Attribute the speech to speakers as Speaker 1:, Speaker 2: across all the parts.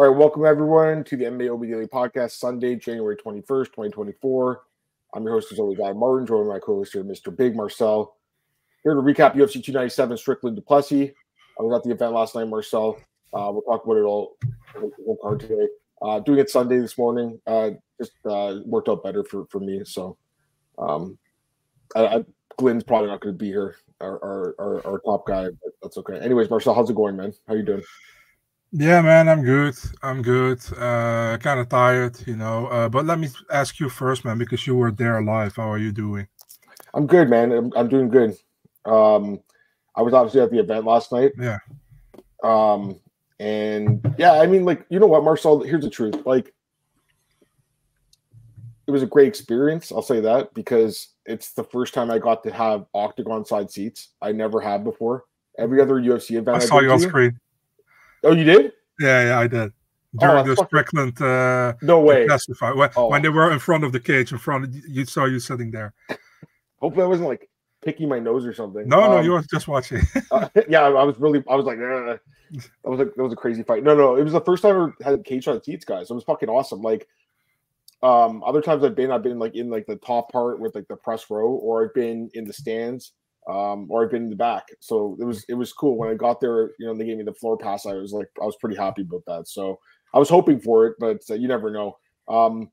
Speaker 1: All right, welcome everyone to the MMA OB Daily Podcast, Sunday, January 21st, 2024. I'm your host, as always, Guy Martin, joined by my co-host here, Mr. Big Marcel. Here to recap UFC 297 Strickland Du Plessis. I was at the event last night, Marcel. Uh, we'll talk about it all, whole card today. Uh, doing it Sunday this morning uh, just uh, worked out better for, for me. So, um, I, I, Glenn's probably not going to be here, our, our, our, our top guy, but that's okay. Anyways, Marcel, how's it going, man? How you doing?
Speaker 2: Yeah, man, I'm good. I'm good. Uh, kind of tired, you know. Uh, but let me ask you first, man, because you were there live. How are you doing?
Speaker 1: I'm good, man. I'm, I'm doing good. Um, I was obviously at the event last night.
Speaker 2: Yeah.
Speaker 1: Um, and yeah, I mean, like, you know what, Marcel? Here's the truth. Like, it was a great experience. I'll say that because it's the first time I got to have octagon side seats. I never had before. Every other UFC event
Speaker 2: I, I saw you on screen.
Speaker 1: Oh, you did?
Speaker 2: Yeah, yeah, I did. During oh, the Strickland uh,
Speaker 1: no way
Speaker 2: testify when, oh. when they were in front of the cage in front of, you saw you sitting there.
Speaker 1: Hopefully, I wasn't like picking my nose or something.
Speaker 2: No, um, no, you were just watching.
Speaker 1: uh, yeah, I was really, I was like, that was like that was a crazy fight. No, no, it was the first time I ever had a cage on seats, guys. It was fucking awesome. Like, um, other times I've been, I've been like in like the top part with like the press row, or I've been in the stands um, or I've been in the back. So it was it was cool when I got there. You know, they gave me the floor pass. I was like, I was pretty happy about that. So I was hoping for it, but uh, you never know. Um,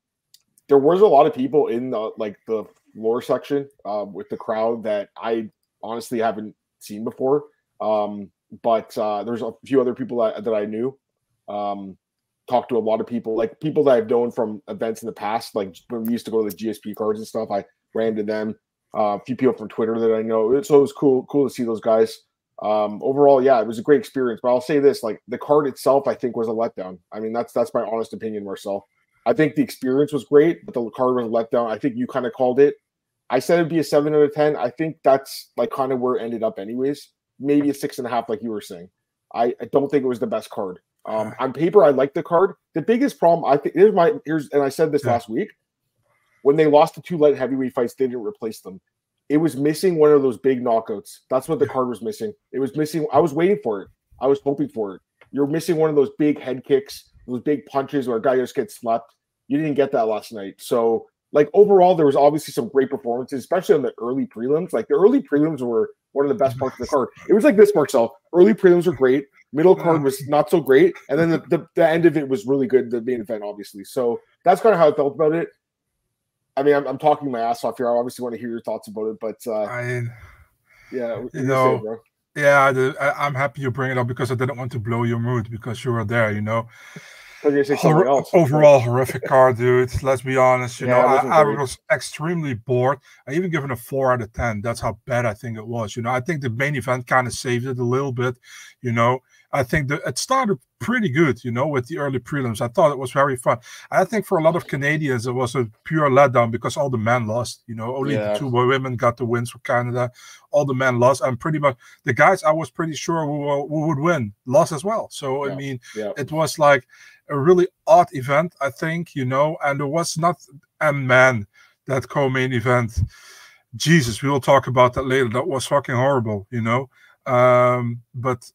Speaker 1: there was a lot of people in the like the floor section uh, with the crowd that I honestly haven't seen before. Um, but uh, there's a few other people that, that I knew. Um, talked to a lot of people, like people that I've known from events in the past, like when we used to go to the GSP cards and stuff. I ran to them uh, a few people from Twitter that I know. So it was cool, cool to see those guys. Um, overall, yeah, it was a great experience. But I'll say this: like the card itself, I think was a letdown. I mean, that's that's my honest opinion, Marcel. I think the experience was great, but the card was a letdown. I think you kind of called it. I said it'd be a seven out of ten. I think that's like kind of where it ended up, anyways. Maybe a six and a half, like you were saying. I, I don't think it was the best card. Um, on paper, I like the card. The biggest problem, I think, here's my here's, and I said this yeah. last week when they lost the two light heavyweight fights, they didn't replace them. It was missing one of those big knockouts. That's what the card was missing. It was missing. I was waiting for it. I was hoping for it. You're missing one of those big head kicks, those big punches where a guy just gets slapped. You didn't get that last night. So, like overall, there was obviously some great performances, especially on the early prelims. Like the early prelims were one of the best parts of the card. It was like this, Marcel. Early prelims were great. Middle card was not so great, and then the, the, the end of it was really good. The main event, obviously. So that's kind of how I felt about it. I mean, I'm, I'm, talking my ass off here. I obviously want to hear your thoughts about it, but uh, I, yeah,
Speaker 2: you know, say, yeah, I, am happy you bring it up because I didn't want to blow your mood because you were there. You know,
Speaker 1: Hor-
Speaker 2: overall horrific car, dude. Let's be honest. You yeah, know, I, I, was extremely bored. I even given a four out of ten. That's how bad I think it was. You know, I think the main event kind of saved it a little bit. You know, I think that it started pretty good, you know, with the early prelims. I thought it was very fun. I think for a lot of Canadians, it was a pure letdown because all the men lost. You know, only yeah. the two women got the wins for Canada. All the men lost, and pretty much the guys I was pretty sure who, who would win lost as well. So yeah. I mean, yeah. it was like a really odd event, I think, you know, and there was not a man that co-main event. Jesus, we will talk about that later. That was fucking horrible, you know. Um, but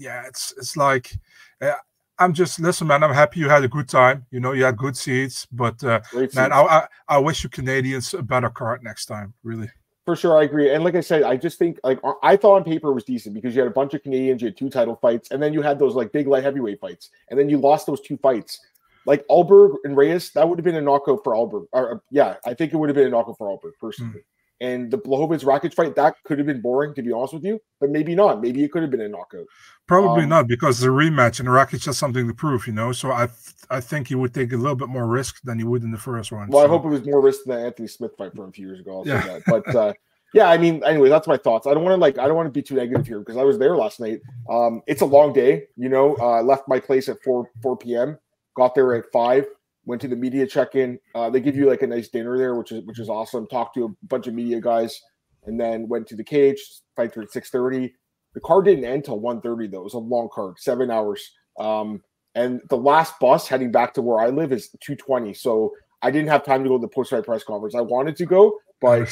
Speaker 2: yeah, it's it's like uh, I'm just listen, man. I'm happy you had a good time. You know, you had good seats, but uh, man, I, I, I wish you Canadians a better card next time. Really.
Speaker 1: For sure, I agree. And like I said, I just think like I thought on paper it was decent because you had a bunch of Canadians, you had two title fights, and then you had those like big light heavyweight fights, and then you lost those two fights. Like Ulberg and Reyes, that would have been a knockout for Ulberg. Or, yeah, I think it would have been a knockout for Ulberg personally. Mm. And the Blachowicz Rakic fight, that could have been boring, to be honest with you, but maybe not. Maybe it could have been a knockout.
Speaker 2: Probably um, not, because the rematch and Rakic has something to prove, you know. So I I think he would take a little bit more risk than he would in the first one.
Speaker 1: Well,
Speaker 2: so.
Speaker 1: I hope it was more risk than the Anthony Smith fight from a few years ago. I'll yeah. But uh, yeah, I mean, anyway, that's my thoughts. I don't want to like I don't want to be too negative here because I was there last night. Um, it's a long day, you know. Uh, I left my place at four four p.m. Got there at five went to the media check-in. Uh, they give you like a nice dinner there, which is which is awesome. Talked to a bunch of media guys and then went to the cage. Fight through at six thirty. The card didn't end till 1.30, though. It was a long card, seven hours. Um, and the last bus heading back to where I live is 220. So I didn't have time to go to the post fight press conference. I wanted to go, but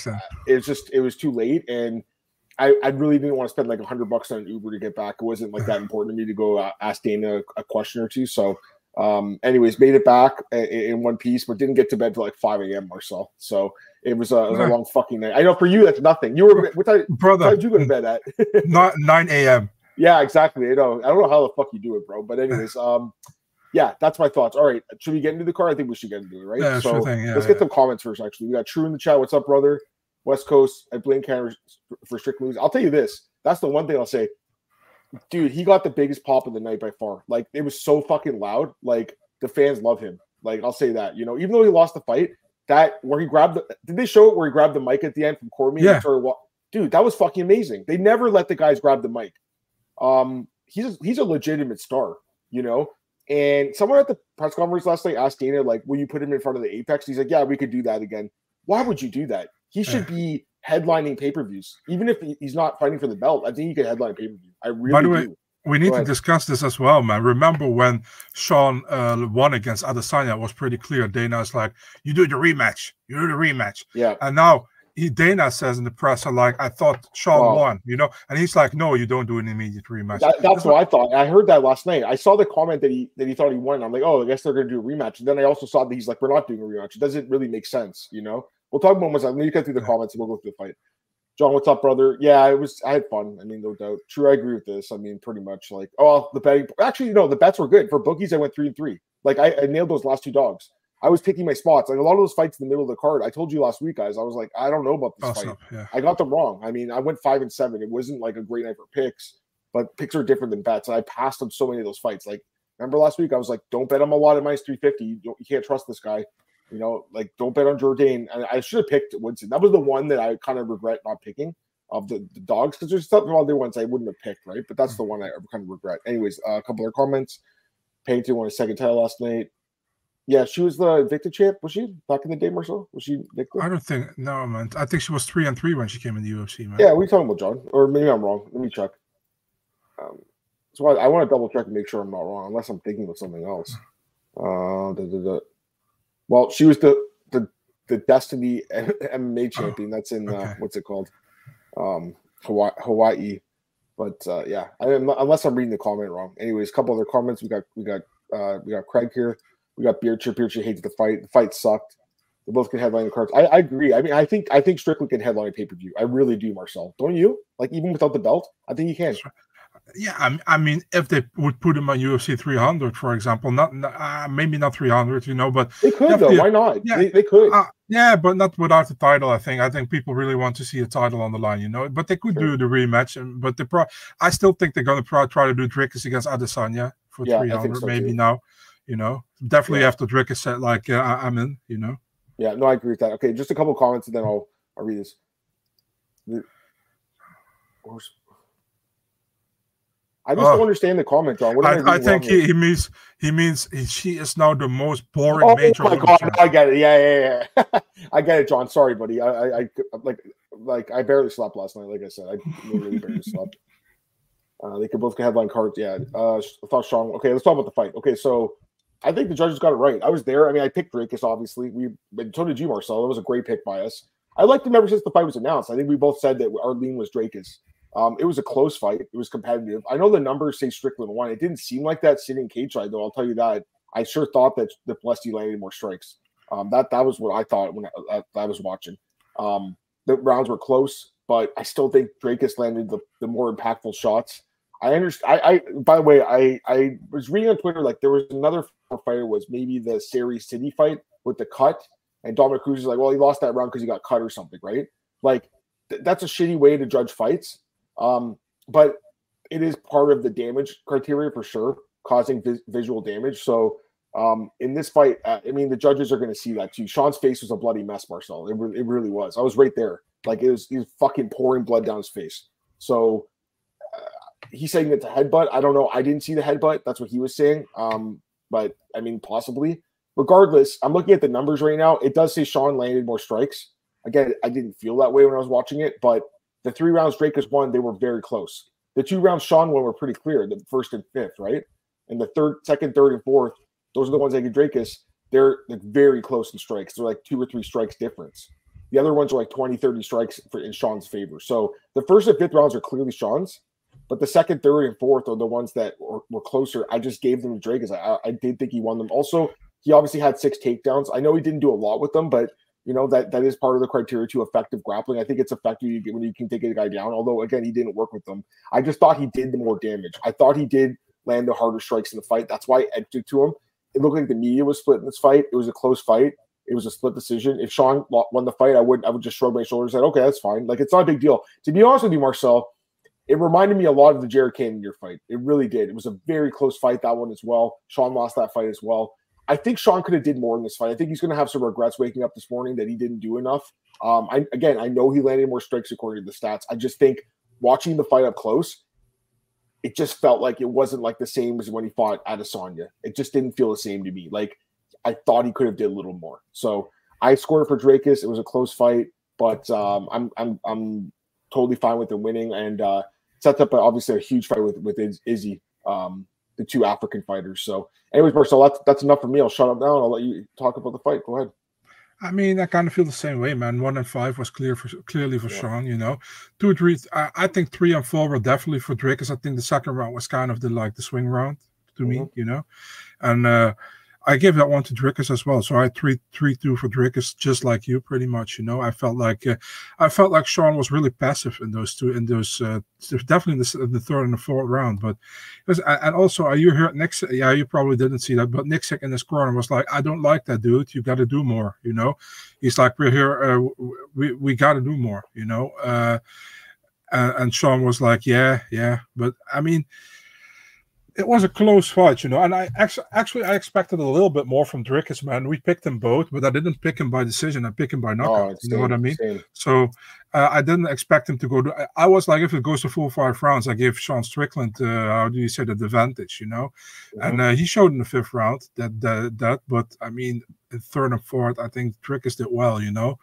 Speaker 1: it's just it was too late. And I, I really didn't want to spend like a hundred bucks on Uber to get back. It wasn't like that important to me to go uh, ask Dana a question or two. So Um, anyways, made it back in, in one piece, but didn't get to bed till like 5 a.m. or so. So it was, a, it was a long fucking night. I know for you, that's nothing. You were, what time,
Speaker 2: brother,
Speaker 1: time did you go to bed at?
Speaker 2: not 9 a.m.
Speaker 1: Yeah, exactly. I know. I don't know how the fuck you do it, bro. But anyways, um, yeah, that's my thoughts. All right, should we get into the car? I think we should get into it, right?
Speaker 2: Yeah,
Speaker 1: so
Speaker 2: sure thing. Yeah,
Speaker 1: let's
Speaker 2: yeah.
Speaker 1: get some comments first. Actually, we got True in the chat. What's up, brother? West Coast. I blame Canada for strict moves. I'll tell you this. That's the one thing I'll say. Dude, he got the biggest pop of the night by far. Like it was so fucking loud. Like the fans love him. Like I'll say that. You know, even though he lost the fight, that where he grabbed the did they show it where he grabbed the mic at the end from Cormier?
Speaker 2: Yeah.
Speaker 1: Started, dude, that was fucking amazing. They never let the guys grab the mic. Um, he's a, he's a legitimate star, you know. And someone at the press conference last night asked Dana, like, will you put him in front of the Apex? He's like, yeah, we could do that again. Why would you do that? He should be headlining pay per views, even if he's not fighting for the belt. I think he could headline pay per view. I really
Speaker 2: By the way,
Speaker 1: do.
Speaker 2: we need to discuss this as well, man. Remember when Sean uh, won against Adesanya? It was pretty clear. Dana's like, "You do the rematch. You do the rematch."
Speaker 1: Yeah,
Speaker 2: And now he, Dana says in the press, "I'm like, I thought Sean
Speaker 1: Wow.
Speaker 2: won," you know, and he's like, "No, you don't do an immediate rematch."
Speaker 1: that, that's what I thought. I heard that last night. I saw the comment that he that he thought he won. I'm like, oh, I guess they're going to do a rematch. And then I also saw that he's like, we're not doing a rematch. It doesn't really make sense, you know. We'll talk about. Let me get through the comments and we'll go through the fight. John, what's up, brother? Yeah, it was. I had fun. I mean, no doubt. True, I agree with this. I mean, pretty much like, oh, the betting. Actually, no, the bets were good for bookies. I went three and three. Like I, I nailed those last two dogs. I was picking my spots. Like a lot of those fights in the middle of the card. I told you last week, guys. I was like, I don't know about this
Speaker 2: Toss
Speaker 1: fight.
Speaker 2: yeah.
Speaker 1: I got them wrong. I mean, I went five and seven. It wasn't like a great night for picks, but picks are different than bets. And I passed on so many of those fights. Like, remember last week, I was like, don't bet him a lot at minus 350. You, you can't trust this guy. You know, like, don't bet on Jourdain. And I should have picked Woodson. That was the one that I kind of regret not picking of the, the dogs because there's some other ones I wouldn't have picked, right? But that's the one I kind of regret. Anyways, uh, a couple other comments. Pennington won a second title last night. Yeah, she was the Invicta champ. Was she back in the day, Marcel? Was she Invicta?
Speaker 2: I don't think no, man. I think she was three and three when she came in the UFC, man.
Speaker 1: Yeah, we talking about, John? Or maybe I'm wrong. Let me check. Um, so I, I want to double check and make sure I'm not wrong, unless I'm thinking of something else. Uh, da, da, da. Well, she was the the the Destiny MMA champion. That's in uh, what's it called? Um, Hawaii. Hawaii. But uh, yeah, I, unless I'm reading the comment wrong. Anyways, a couple other comments. We got we got uh, we got Craig here. We got Beer Chip. hated the fight. The fight sucked. They both can headline the cards. I, I agree. I mean, I think I think Strickland can headline a pay per view. I really do, Marcel. Don't you? Like even without the belt, I think he can.
Speaker 2: Yeah, I, I mean, if they would put him on UFC 300, for example, not uh, maybe not 300, you know, but
Speaker 1: They could though. Why not?
Speaker 2: Yeah.
Speaker 1: They, they could.
Speaker 2: uh, yeah, but not without the title. I think. I think people really want to see a title on the line, you know. But they could
Speaker 1: Sure.
Speaker 2: do the rematch, and but they pro- I still think they're gonna pro- try to do Dricus against Adesanya for
Speaker 1: Yeah,
Speaker 2: 300,
Speaker 1: so,
Speaker 2: maybe
Speaker 1: too.
Speaker 2: now. You know, definitely
Speaker 1: Yeah.
Speaker 2: after Dricus said like, uh, I- I'm in. You know.
Speaker 1: Yeah, no, I agree with that. Okay, just a couple comments and then I'll I'll read this. The- I just
Speaker 2: Oh.
Speaker 1: don't understand the comment, John. What I,
Speaker 2: I, think he, he means he means he, she is now the most boring
Speaker 1: Oh
Speaker 2: major.
Speaker 1: my
Speaker 2: women's
Speaker 1: god, I get it. Yeah, yeah, yeah. I get it, John. Sorry, buddy. I, I, I like, like, I barely slept last night. Like I said, I really barely slept. Uh, they could both get headline cards. Yeah. Uh, I thought Sean. Okay, let's talk about the fight. Okay, so I think the judges got it right. I was there. I mean, I picked Dricus. Obviously, we, but so did you, Marcel. It was a great pick by us. I liked him ever since the fight was announced. I think we both said that our lean was Dricus. Um, it was a close fight. It was competitive. I know the numbers say Strickland won. It didn't seem like that sitting cage side, though. I'll tell you that. I sure thought that the Du Plessis landed more strikes. Um, that that was what I thought when I, I, I was watching. Um, the rounds were close, but I still think Dricus landed the, the more impactful shots. I understand. I, I by the way, I I was reading on Twitter like there was another fighter was maybe the Series City fight with the cut, and Dominick Cruz is like, well, he lost that round because he got cut or something, right? Like th- that's a shitty way to judge fights. Um, but it is part of the damage criteria for sure, causing vis- visual damage. So um, in this fight, uh, I mean, the judges are going to see that too. Sean's face was a bloody mess, Marcel. It, re- it really was. I was right there. Like it was, he was fucking pouring blood down his face. So uh, he's saying it's a headbutt. I don't know. I didn't see the headbutt. That's what he was saying. Um, but I mean, possibly. Regardless, I'm looking at the numbers right now. It does say Sean landed more strikes. Again, I didn't feel that way when I was watching it, but the three rounds Dricus won, they were very close. The two rounds Sean won were pretty clear, the first and fifth, right? And the third, second, third, and fourth, those are the ones that get. They're like very close in strikes. They're like two or three strikes difference. The other ones are like 20, 30 strikes for, in Sean's favor. So the first and fifth rounds are clearly Sean's. But the second, third, and fourth are the ones that were, were closer. I just gave them to Drake I, I did think he won them. Also, he obviously had six takedowns. I know he didn't do a lot with them, but you know that that is part of the criteria to effective grappling. I think it's effective when you can take a guy down. Although again, he didn't work with them. I just thought he did the more damage. I thought he did land the harder strikes in the fight. That's why I it to him. It looked like the media was split in this fight. It was a close fight. It was a split decision. If Sean won the fight, I would I would just shrug my shoulders and say, okay, that's fine. Like it's not a big deal. To be honest with you, Marcel, it reminded me a lot of the Jared Cannonier fight. It really did. It was a very close fight, that one as well. Sean lost that fight as well. I think Sean could have did more in this fight. I think he's going to have some regrets waking up this morning that he didn't do enough. Um, I, again, I know he landed more strikes according to the stats. I just think watching the fight up close, it just felt like it wasn't like the same as when he fought Adesanya. It just didn't feel the same to me. Like I thought he could have did a little more. So I scored for Dricus. It was a close fight, but um, I'm I'm I'm totally fine with him winning and uh, up obviously a huge fight with with Izzy. Um, the two African fighters. So, anyways, Marcel, that's that's enough for me. I'll shut up now and I'll let you talk about the fight. Go ahead.
Speaker 2: I mean, I kind of feel the same way, man. One and five was clear for clearly for yeah. Sean, you know. Two, three, I, I, think three and four were definitely for Drake, because I think the second round was kind of the like the swing round to mm-hmm. me, you know. And uh I gave that one to Dricus as well. So I three three two for Dricus, just like you, pretty much. You know, I felt like uh, I felt like Sean was really passive in those two, in those uh, definitely in the, in the, third and the fourth round. But was, and also, are you heard Nick? Yeah, you probably didn't see that, but Nick in his corner was like, "I don't like that, dude. You got to do more." You know, he's like, "We're here. Uh, we we got to do more." You know, uh, and, and Sean was like, "Yeah, yeah," but I mean it was a close fight, you know, and I actually actually I expected a little bit more from Dricus, man. We picked them both, but I didn't pick him by decision. I picked him by knockout. Oh, you know what I mean? Same. So uh, I didn't expect him to go. To, I was like, if it goes to full five rounds, I give Sean Strickland, uh, how do you say, the advantage, you know? Mm-hmm. And uh, he showed in the fifth round that, that that. But I mean, third and fourth, I think Dricus did well, you know,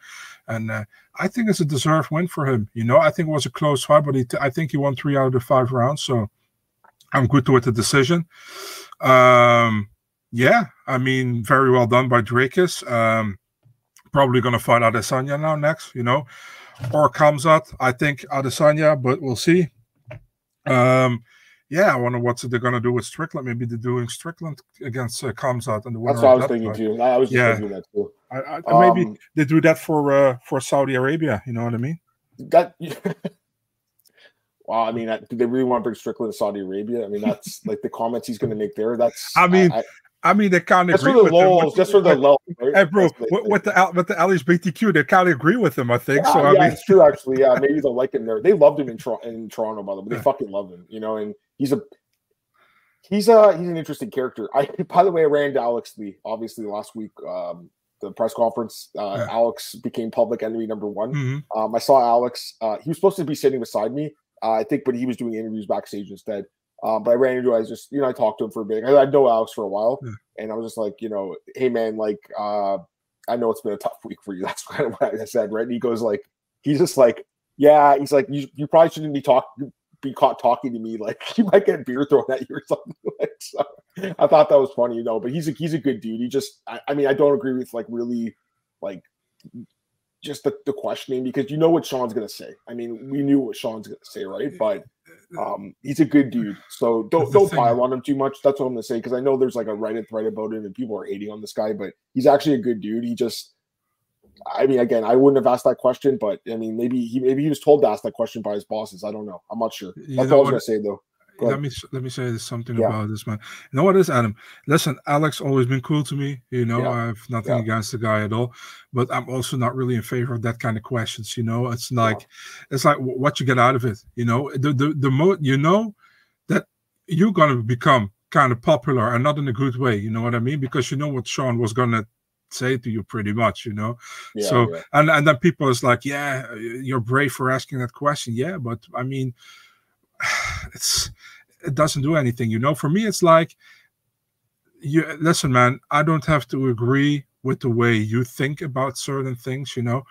Speaker 2: and uh, I think it's a deserved win for him. You know, I think it was a close fight, but he t- I think he won three out of the five rounds. So I'm good with the decision. Um, yeah, I mean, very well done by Dricus. Um, probably going to fight Adesanya now next, you know, or Khamzat. I think Adesanya, but we'll see. Um, yeah, I wonder what they're going to do with Strickland. Maybe they're doing Strickland against uh, Khamzat and the
Speaker 1: winner. That's what I was thinking fight. too. I was yeah. thinking that too.
Speaker 2: I, I, um, maybe they do that for uh, for Saudi Arabia. You know what I mean?
Speaker 1: That Well, I mean, do they really want to bring Strickland to Saudi Arabia? I mean, that's like the comments he's going to make there. That's.
Speaker 2: I mean, I, I, mean, they kind of
Speaker 1: agree with lulls, him. Just for the low,
Speaker 2: right? Hey, bro, with, with, the with the LGBTQ, they kind of agree with him. I think
Speaker 1: yeah,
Speaker 2: so.
Speaker 1: Yeah,
Speaker 2: I mean,
Speaker 1: it's true. Actually, yeah, maybe they'll like him there. They loved him in, in Toronto, by the way. They yeah. fucking love him, you know. And he's a he's a he's an interesting character. I by the way, I ran to Alex Lee obviously last week. Um, the press conference, uh, yeah. Alex became public enemy number one. Mm-hmm. Um, I saw Alex. Uh, he was supposed to be sitting beside me. Uh, I think, but he was doing interviews backstage instead. Um, but I ran into, I was just, you know, I talked to him for a bit. I, I know Alex for a while, yeah. and I was just like, you know, hey man, like, uh, I know it's been a tough week for you. That's kind of what I said, right? And he goes like, he's just like, yeah, he's like, you, you probably shouldn't be talking, be caught talking to me. Like, you might get beer thrown at you or something. Like, so I thought that was funny, you know. But he's a he's a good dude. He just, I, I mean, I don't agree with like really like just the, the questioning because you know what Sean's gonna say. I mean, we knew what Sean's gonna say, right? But um, he's a good dude, so don't don't pile on him too much. That's what I'm gonna say because I know there's like a Reddit thread about him and people are hating on this guy, but he's actually a good dude. He just, I mean, again, I wouldn't have asked that question, but I mean, maybe he maybe he was told to ask that question by his bosses. I don't know. I'm not sure. That's all I was gonna say though
Speaker 2: let me let me say something yeah. about this man. You know what is Adam? Listen, Alex always been cool to me. You know, yeah. I have nothing yeah. against the guy at all, but I'm also not really in favor of that kind of questions. You know, it's like it's like what you get out of it. You know, the the the mo you know that you're gonna become kind of popular and not in a good way. You know what I mean? Because you know what Sean was gonna say to you pretty much you know yeah, so yeah. and and then people is like yeah you're brave for asking that question yeah but i mean it's it doesn't do anything you know? For me it's like you listen man i don't have to agree with the way you think about certain things you know?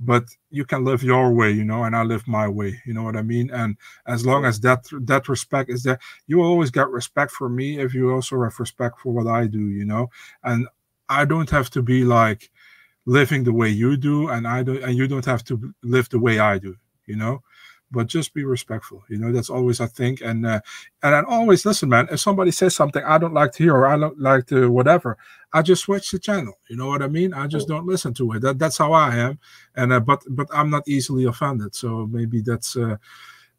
Speaker 2: But you can live your way you know? And i live my way you know what i mean? And as long as that that respect is there you always get respect for me if you also have respect for what i do you know? And i don't have to be like living the way you do and i don't, and you don't have to live the way i do you know but just be respectful. You know, that's always I think, and uh, and I always listen, man. If somebody says something I don't like to hear or I don't like to whatever, I just switch the channel. You know what I mean? I just don't listen to it. That that's how I am, and uh, but but I'm not easily offended. So maybe that's uh,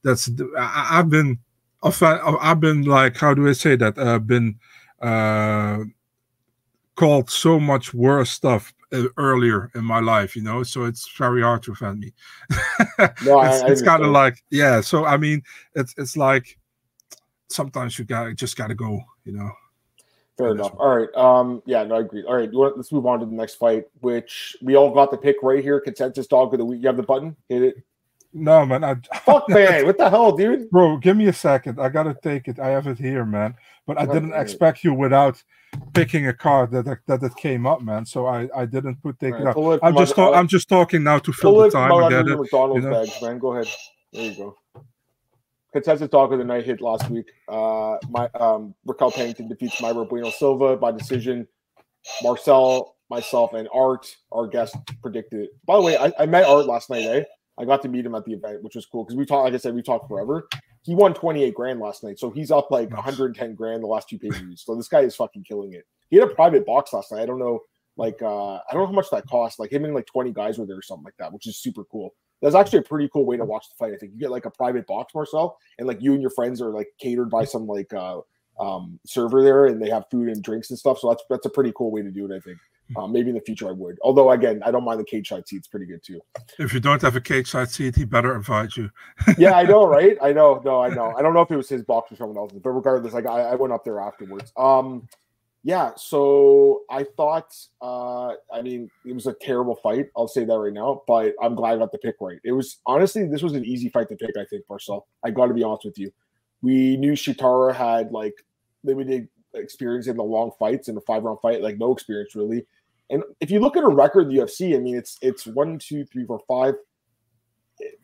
Speaker 2: that's I, I've been offended. I've been like how do I say that? I've uh, been uh called so much worse stuff uh, earlier in my life, you know, so it's very hard to offend me. no, it's, it's kind of like, yeah. So I mean, it's it's like sometimes you got just got to go, you know.
Speaker 1: Fair enough. All right. Um. Yeah. No, I agree. All right. Let's move on to the next fight, which we all got the pick right here. Consensus dog of the week. You have the button. Hit it.
Speaker 2: No, man. I,
Speaker 1: Fuck, man. What the hell, dude?
Speaker 2: Bro, give me a second. I gotta take it. I have it here, man. But I didn't expect you without picking a card that that it came up, man. So I I didn't put take right, it up. I'm just ta- I'm just talking now to fill the time. Pull it
Speaker 1: McDonald's you know? bags, man. Go ahead. There you go. Consensus talk of the night hit last week. Uh, my um, Raquel Pennington defeats Mayra Bueno Silva by decision. Marcel, myself, and Art, our guest, predicted. By the way, I, I met Art last night. Eh? I got to meet him at the event, which was cool because we talked. Like I said, we talked forever he won 28 grand last night. So he's up like 110 grand the last two pay per views. So this guy is fucking killing it. He had a private box last night. I don't know, like, uh, I don't know how much that cost. Like, him and like 20 guys were there or something like that, which is super cool. That's actually a pretty cool way to watch the fight. I think you get like a private box, Marcel, and like you and your friends are like catered by some like uh, um, server there and they have food and drinks and stuff. So that's that's a pretty cool way to do it, I think. Um, maybe in the future I would. Although again, I don't mind the cage side seat; it's pretty good too.
Speaker 2: If you don't have a cage side seat, he better invite you.
Speaker 1: yeah, I know, right? I know. No, I know. I don't know if it was his box or someone else's, but regardless, like I, I went up there afterwards. Um, yeah. So I thought, uh, I mean, it was a terrible fight. I'll say that right now, but I'm glad I got the pick right. It was honestly, this was an easy fight to pick. I think, Marcel. I got to be honest with you. We knew Sheetara had like limited experience in the long fights in the five round fight, like no experience really. And if you look at her record in the UFC, I mean, it's it's one, two, three, four, five,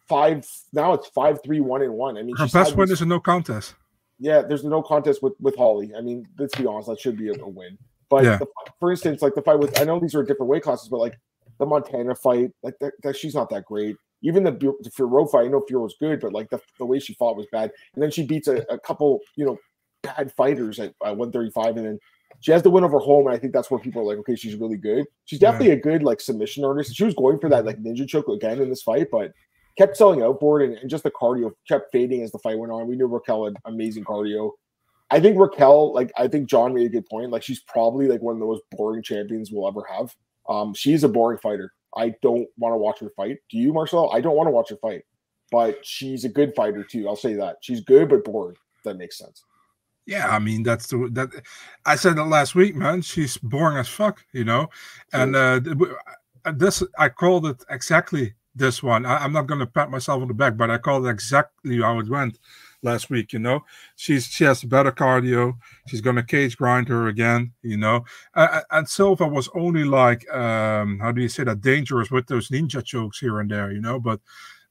Speaker 1: five. Now it's five, three, one, and one. I mean,
Speaker 2: her best win is a no contest.
Speaker 1: Yeah, there's no contest with with Holly. I mean, let's be honest, that should be a, a win. But yeah. the, for instance, like the fight with, I know these are different weight classes, but like the Montana fight, like that, that she's not that great. Even the, the Fiorot fight, I know Fiorot was good, but like the, the way she fought was bad. And then she beats a, a couple, you know, bad fighters at, at 135, and then she has the win over Holm. And I think that's where people are like, okay, she's really good. She's definitely yeah. a good like submission artist. She was going for that like ninja choke again in this fight, but kept selling outboard and, and just the cardio kept fading as the fight went on. We knew Raquel had amazing cardio. I think Raquel, like I think John made a good point. Like she's probably like one of the most boring champions we'll ever have. Um, she's a boring fighter. I don't want to watch her fight. Do you, Marcel? I don't want to watch her fight, but she's a good fighter too. I'll say that she's good but boring. that makes sense.
Speaker 2: Yeah, I mean that's the that I said that last week, man. She's boring as fuck, you know. And uh, this I called it exactly this one. I, am not gonna pat myself on the back, but I called it exactly how it went last week. You know, she's she has better cardio. She's gonna cage grind her again. You know, uh, and Silva was only like um how do you say that dangerous with those ninja chokes here and there. You know, but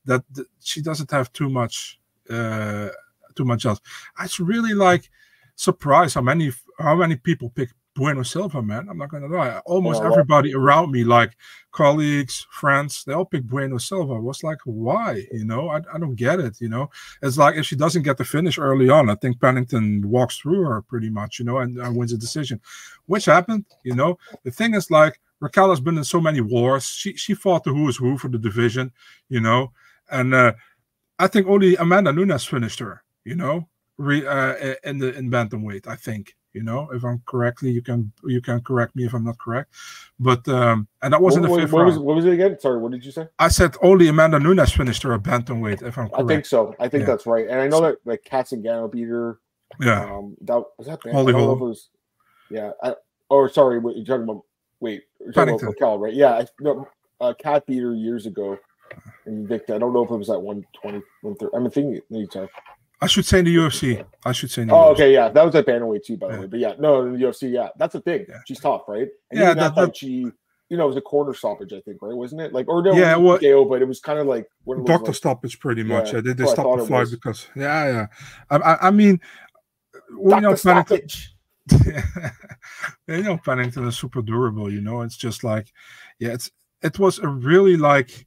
Speaker 2: that, that she doesn't have too much uh too much else. It's really like surprised how many how many people pick Bueno Silva, man. I'm not gonna lie. Almost everybody around me, like colleagues, friends, they all pick Bueno Silva. I was like, why? You know, I, I don't get it. You know, it's like if she doesn't get the finish early on, I think Pennington walks through her pretty much, you know, and, and wins a decision, which happened. You know, the thing is like Raquel has been in so many wars. She she fought the who is who for the division, you know, and uh, I think only Amanda Nunes finished her. You know, re, uh, in the in bantamweight. I think you know if I'm correctly. You can you can correct me if I'm not correct. But um, and that wasn't
Speaker 1: what,
Speaker 2: the fifth
Speaker 1: what,
Speaker 2: round.
Speaker 1: Was, what was it again? Sorry, what did you say?
Speaker 2: I said only Amanda Nunes finished her at bantamweight. If I'm correct.
Speaker 1: I think so. I think yeah. that's right. And I know that like Cat Zingano beat her.
Speaker 2: Yeah.
Speaker 1: Um, that was that. Holly Holm. Was, yeah. I, oh, sorry. What, you're talking about? Wait, you're talking Pennington. about Raquel, right? Yeah. I, no, uh, Cat beat her years ago. And Victor, I don't know if it was at 120, 130. I'm thinking, sorry.
Speaker 2: I should say in the UFC. I should say.
Speaker 1: oh, UFC. okay, yeah, that was at bantamweight too, by the yeah. way. But yeah, no, in the UFC, yeah, that's a thing. Yeah. She's tough, right? And yeah, that, that, she, you know, it was a corner stoppage, I think, right? Wasn't it? Like, or no,
Speaker 2: yeah,
Speaker 1: well, KO, but it was kind of like
Speaker 2: doctor like, stoppage, pretty much. Yeah, they, they stopped the fight because, yeah, yeah. I, I, I mean, we know Pennington. you know, Pennington is super durable. You know, it's just like, yeah, it's it was a really like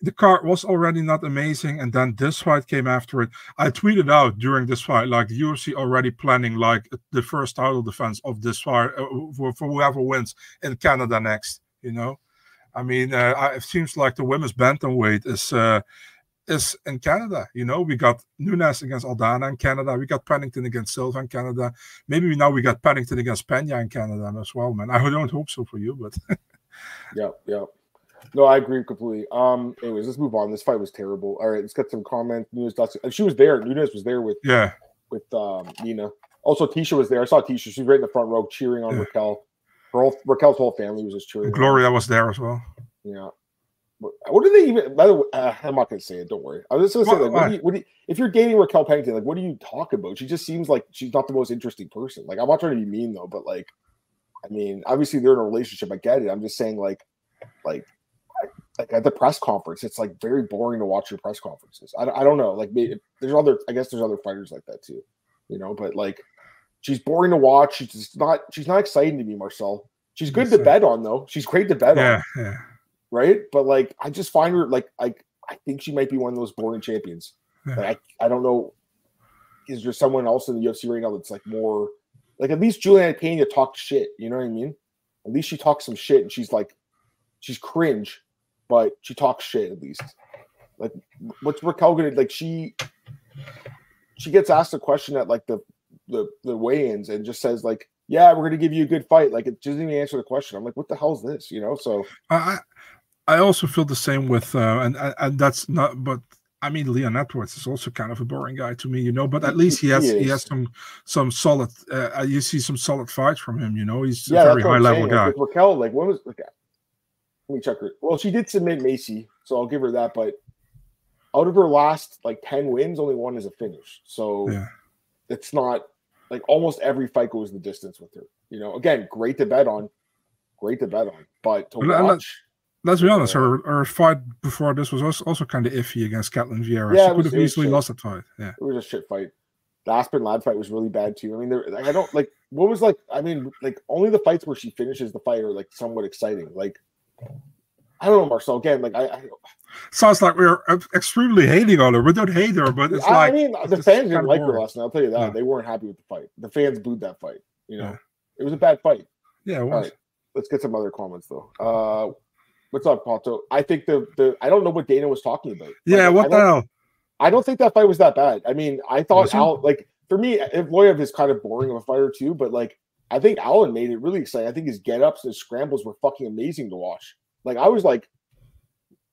Speaker 2: the card was already not amazing, and then this fight came after it. I tweeted out during this fight, like the UFC already planning like the first title defense of this fight uh, for, for whoever wins in Canada next. You know, I mean, uh, it seems like the women's bantamweight is uh, is in Canada. You know, we got Nunes against Aldana in Canada. We got Pennington against Silva in Canada. Maybe now we got Pennington against Pena in Canada as well, man. I don't hope so for you, but
Speaker 1: yeah, yeah. No, I agree completely. Um, anyways, let's move on. This fight was terrible. All right, let's get some comments. Nunes, she was there. Nunes was there with
Speaker 2: yeah
Speaker 1: with um Nina. Also, Tecia was there. I saw Tecia. She's right in the front row cheering on yeah. Raquel. Her whole, Raquel's whole family was just cheering.
Speaker 2: Gloria was there as well.
Speaker 1: Yeah. What do they even? By the way, uh, I'm not to say it. Don't worry. I was just to say, like, what do you, what do you, if you're dating Raquel Pennington, like, what do you talk about? She just seems like she's not the most interesting person. Like, I'm not trying to be mean though, but like, I mean, obviously they're in a relationship. I get it. I'm just saying, like, like, like at the press conference, it's like very boring to watch your press conferences. I, I don't know. Like, maybe, there's other. I guess there's other fighters like that too, you know. But like, she's boring to watch. She's just not. She's not exciting to me, Marcel. She's good to bet on though. She's great to bet
Speaker 2: yeah,
Speaker 1: on.
Speaker 2: Yeah
Speaker 1: right? But like, I just find her like I I think she might be one of those boring champions. Yeah. Like, I I don't know. Is there someone else in the UFC right now that's like more like at least Juliana Pena talked shit? You know what I mean? At least she talks some shit and she's like she's cringe, but she talks shit at least. Like what's Raquel gonna like? She she gets asked a question at like the the the weigh-ins and just says like yeah, we're gonna give you a good fight. Like it doesn't even answer the question. I'm like, what the hell is this? You know? So
Speaker 2: I I also feel the same with uh, and and that's not but I mean Leon Edwards is also kind of a boring guy to me, you know. But at least he has he, he has some some solid. Uh, you see some solid fights from him, you know. He's yeah, a very high level guy.
Speaker 1: Like, Raquel, like when was okay? Let me check her. Well, she did submit Macy, so I'll give her that. But out of her last like ten wins, only one is a finish. So yeah. it's not like almost every fight goes the distance with her. You know, again, great to bet on, great to bet on, but to watch.
Speaker 2: Let's be honest, her, her fight before this was also, also kind of iffy against Ketlen Vieira. Yeah, she could was, have easily lost that fight. Yeah,
Speaker 1: it was a shit fight. The Aspen Ladd fight was really bad too. I mean, there, I don't like what was like. I mean, like only the fights where she finishes the fight are like somewhat exciting. Like, I don't know, Marcel. Again, like I, I
Speaker 2: sounds like we're extremely hating on her. We don't hate her, but it's I like
Speaker 1: I mean, the fans didn't like her last night. I'll tell you that yeah. they weren't happy with the fight. The fans booed that fight. You know, yeah. it was a bad fight.
Speaker 2: Yeah, it was.
Speaker 1: let's get some other comments though. Uh, what's up, Pato? I think the the I don't know what Dana was talking about.
Speaker 2: Yeah, what the hell?
Speaker 1: I don't think that fight was that bad. I mean, I thought Al like for me, Evloev is kind of boring of a fighter too, but like I think Allen made it really exciting. I think his get ups and his scrambles were fucking amazing to watch. Like I was like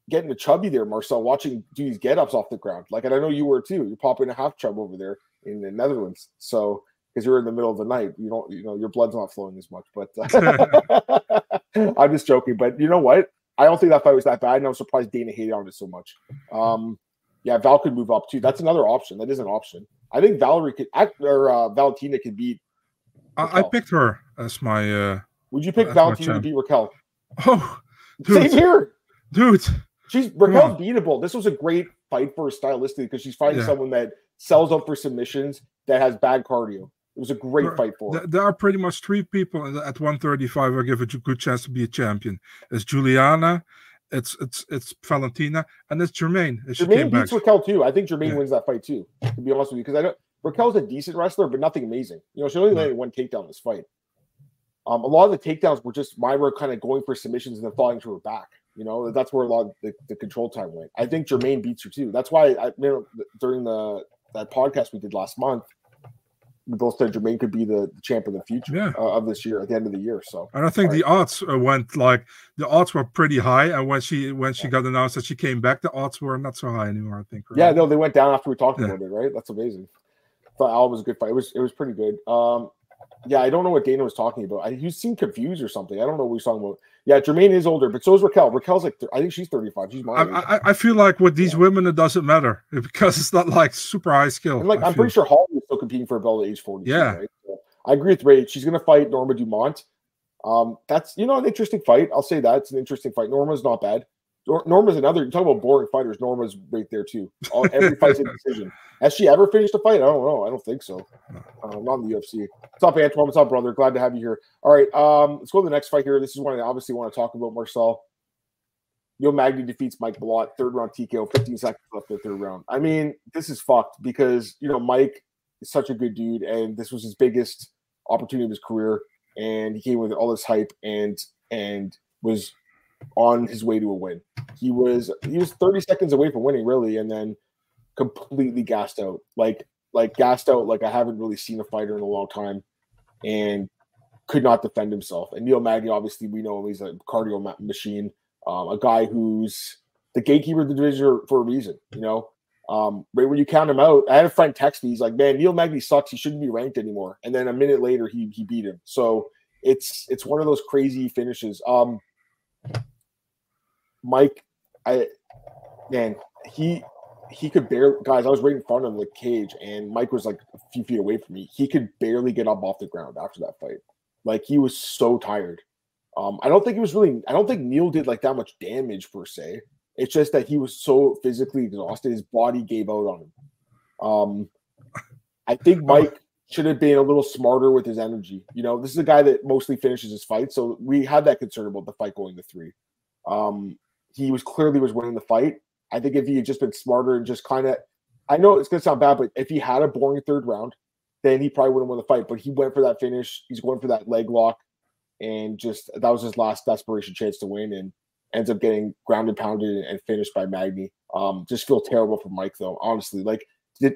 Speaker 1: getting a chubby there, Marcel, watching do these get ups off the ground. Like, and I know you were too. You're popping a half chub over there in the Netherlands. So, because you're in the middle of the night, you don't, you know, your blood's not flowing as much. But uh, I'm just joking. But you know what? I don't think that fight was that bad. And I'm surprised Dana hated on it so much. Um, yeah, Val could move up too. That's another option. That is an option. I think Valerie could, or uh, Valentina could beat.
Speaker 2: I, I, picked her as my. uh
Speaker 1: Would you pick Valentina to beat Raquel?
Speaker 2: Oh,
Speaker 1: dude. same here,
Speaker 2: dude.
Speaker 1: She's Raquel's beatable. This was a great fight for her stylistically because she's fighting yeah. someone that sells up for submissions that has bad cardio. It was a great there, fight for
Speaker 2: her. There are pretty much three people at 135 who give a good chance to be a champion. It's Juliana, it's it's it's Valentina, and it's Germaine.
Speaker 1: Germaine beats back. Raquel too. I think Germaine yeah. wins that fight too. To be honest with you, because I don't Raquel's a decent wrestler, but nothing amazing. You know, she only landed one takedown this fight. Um, a lot of the takedowns were just Mayra kind of going for submissions and then falling to her back. You know, that's where a lot of the, the control time went. I think Germaine beats her too. That's why I you know, during the that podcast we did last month, we both said Germaine could be the, the champ of the future yeah. uh, of this year at the end of the year. So,
Speaker 2: and I think the odds uh, went like the odds were pretty high, and when she when she got announced that she came back, the odds were not so high anymore. I think.
Speaker 1: Right? Yeah, no, they went down after we talked yeah. about it. Right, that's amazing. Thought Al was a good fight. It was it was pretty good. Um, yeah, I don't know what Dana was talking about. I, he seemed confused or something. I don't know what he's talking about. Yeah, Germaine is older, but so is Raquel. Raquel's like, I think she's 35. She's my
Speaker 2: I, I, I, feel like with these yeah. women, it doesn't matter because it's not like super high skill.
Speaker 1: And like, I am pretty sure Holly is still competing for a belt at age 40.
Speaker 2: Yeah. Right?
Speaker 1: So I agree with Ray. She's going to fight Norma Dumont. Um, that's, you know, an interesting fight. I'll say that. It's an interesting fight. Norma's not bad. Norma's another. You talk about boring fighters. Norma's right there too. All, every fight's a decision. Has she ever finished a fight? I don't know. I don't think so. Uh, not in the UFC. What's up, Antoine? What's up, brother? Glad to have you here. All right, um, let's go to the next fight here. This is one I obviously want to talk about, Marcel. Neil Magny defeats Mike Malott, third round TKO, 15 seconds left in the third round. I mean, this is fucked because you know Mike is such a good dude, and this was his biggest opportunity of his career, and he came with all this hype and and was on his way to a win. He was he was 30 seconds away from winning, really, and then completely gassed out. Like like gassed out like I haven't really seen a fighter in a long time, and could not defend himself. And Neil Magny, obviously, we know him. He's a cardio machine, um, a guy who's the gatekeeper of the division for a reason. You know, um, right when you count him out, I had a friend text me. He's like, "Man, Neil Magny sucks. He shouldn't be ranked anymore." And then a minute later, he he beat him. So it's it's one of those crazy finishes. Um, Mike, I man, he he could barely guys. I was right in front of the cage, and Mike was like a few feet away from me. He could barely get up off the ground after that fight. Like he was so tired. Um, I don't think it was really. I don't think Neil did like that much damage per se. It's just that he was so physically exhausted, his body gave out on him. Um, I think Mike should have been a little smarter with his energy. You know, this is a guy that mostly finishes his fight, so we had that concern about the fight going to three. Um, he was clearly was winning the fight. I think if he had just been smarter and just kind of, I know it's gonna sound bad, but if he had a boring third round, then he probably wouldn't win the fight. But he went for that finish. He's going for that leg lock, and just that was his last desperation chance to win, and ends up getting grounded, pounded, and finished by Magny. Um, just feel terrible for Mike though. Honestly, like did,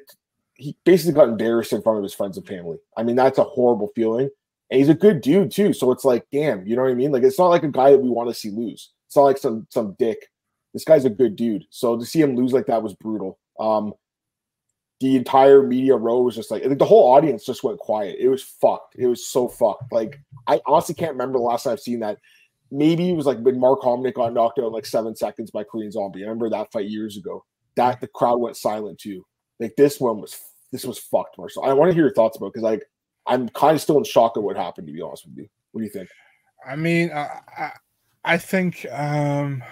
Speaker 1: he basically got embarrassed in front of his friends and family. I mean, that's a horrible feeling. And he's a good dude too. So it's like, damn, you know what I mean? Like it's not like a guy that we want to see lose. It's not like some some dick. This guy's a good dude. So to see him lose like that was brutal. Um, the entire media row was just like, the whole audience just went quiet. It was fucked. It was so fucked. Like I honestly can't remember the last time I've seen that. Maybe it was like when Mark Hominick got knocked out like seven seconds by Korean Zombie. I remember that fight years ago. That the crowd went silent too. Like this one was this was fucked, Marcel. I want to hear your thoughts about because like I'm kind of still in shock at what happened. To be honest with you, what do you think?
Speaker 2: I mean, I, I think, um,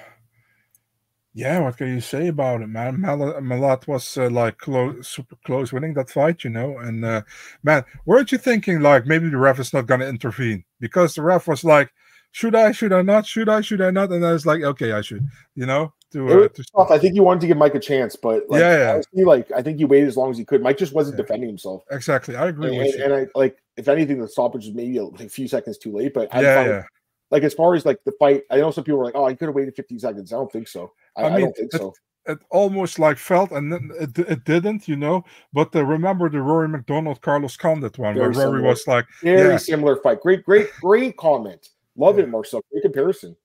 Speaker 2: yeah, what can you say about it, man? Mal- Malott was uh, like close, super close winning that fight, you know. And uh, man, weren't you thinking like maybe the ref is not going to intervene because the ref was like, should I, should I not, should I, should I not? And I was like, okay, I should, you know.
Speaker 1: To, uh, to... I think you wanted to give Mike a chance, but like, yeah, yeah. Honestly, like I think he waited as long as he could. Mike just wasn't yeah. defending himself.
Speaker 2: Exactly, I agree
Speaker 1: and,
Speaker 2: with
Speaker 1: and,
Speaker 2: you.
Speaker 1: And I like, if anything, the stoppage was maybe a, a few seconds too late. But
Speaker 2: I yeah, yeah
Speaker 1: like as far as like the fight, I know some people were like, "Oh, I could have waited 15 seconds." I don't think so. I, I, mean, I don't think
Speaker 2: it,
Speaker 1: so.
Speaker 2: It almost like felt, and it, it didn't, you know. But uh, remember the Rory MacDonald Carlos Condit one, very where Rory was like,
Speaker 1: very yeah. similar fight. Great, great, great comment. Love yeah. it, Marcel. Great comparison.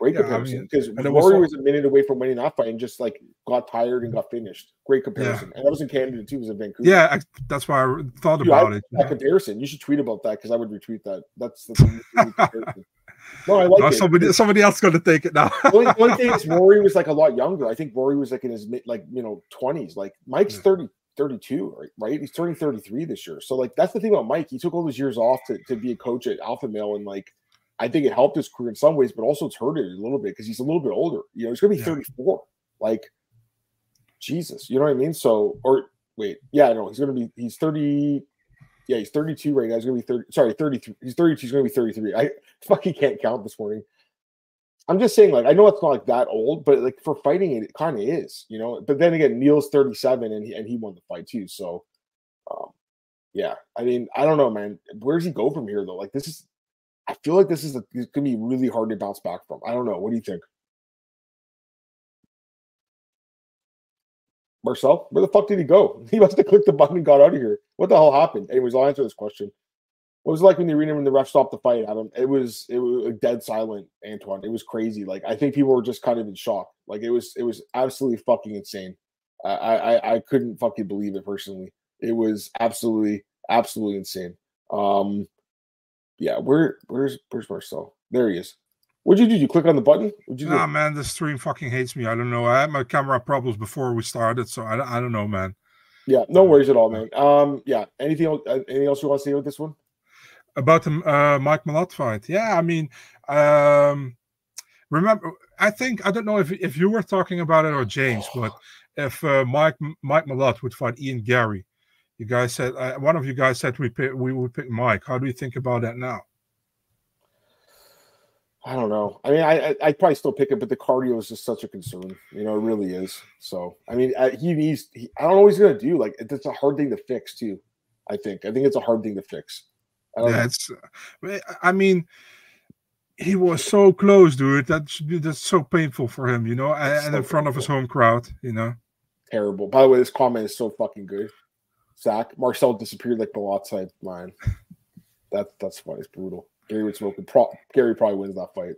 Speaker 1: Great yeah, comparison because I mean, Rory was, was, a minute away from winning that fight and just like got tired and got finished. Great comparison, yeah. and that was in Canada too. Was in Vancouver.
Speaker 2: Yeah, I, that's why I thought Dude, about I, it.
Speaker 1: That comparison, you should tweet about that because I would retweet that. That's, that's no, I like no,
Speaker 2: it. Somebody, somebody else going to take it now.
Speaker 1: only, only thing is, Rory was like a lot younger. I think Rory was like in his mid, like you know, twenties. Like Mike's yeah. 30, 32, right? Right? He's turning thirty three this year. So like that's the thing about Mike. He took all those years off to, to be a coach at Alpha Male and like I think it helped his career in some ways, but also it's hurt it a little bit because he's a little bit older. You know, he's gonna be yeah. 34. Like, Jesus, you know what I mean? So, or wait, yeah, no, he's gonna be he's 30. Yeah, he's 32 right now. He's gonna be 30. Sorry, 33. He's 32. He's gonna be 33. I fucking can't count this morning. I'm just saying, like, I know it's not like that old, but like for fighting it, it kind of is, you know. But then again, Neil's 37 and he, and he won the fight too. So, um, yeah, I mean, I don't know, man. Where does he go from here though? Like, this is I feel like this is going to be really hard to bounce back from. I don't know. What do you think? Marcel, where the fuck did he go? He must have clicked the button and got out of here. What the hell happened? Anyways, I'll answer this question. What was it like when the arena when the ref stopped the fight, Adam? It was it was dead silent, Antoine. It was crazy. Like I think people were just kind of in shock. Like it was it was absolutely fucking insane. I I I couldn't fucking believe it personally. It was absolutely absolutely insane. Um, yeah, where where's where's Marcel? There he is. What'd you do? Did you click on the button? What'd you
Speaker 2: nah, do? man, the stream fucking hates me. I don't know. I had my camera problems before we started, so I, I don't know, man.
Speaker 1: Yeah, no worries at all, man. Um, yeah. Anything else? Uh, anything else you want to say about this one?
Speaker 2: About the uh, Mike Malott fight? Yeah, I mean, um, remember, I think I don't know if if you were talking about it or James, but if uh, Mike Mike Malott would fight Ian Garry, you guys said uh, one of you guys said we pick, we would pick Mike. How do you think about that now?
Speaker 1: I don't know. I mean, I I probably still pick it, but the cardio is just such a concern. You know, it really is. So, I mean, he needs. He, I don't know what he's gonna do. Like, it's a hard thing to fix too. I think. I think it's a hard thing to fix.
Speaker 2: yeah, it's. I mean, he was so close, dude. That's that's so painful for him, you know, and, so in front painful. of his home crowd, you know.
Speaker 1: Terrible. By the way, this comment is so fucking good. Zach Marcel disappeared like the lot side line. That that's why it's brutal. Gary would smoke. Pro- Gary probably wins that fight.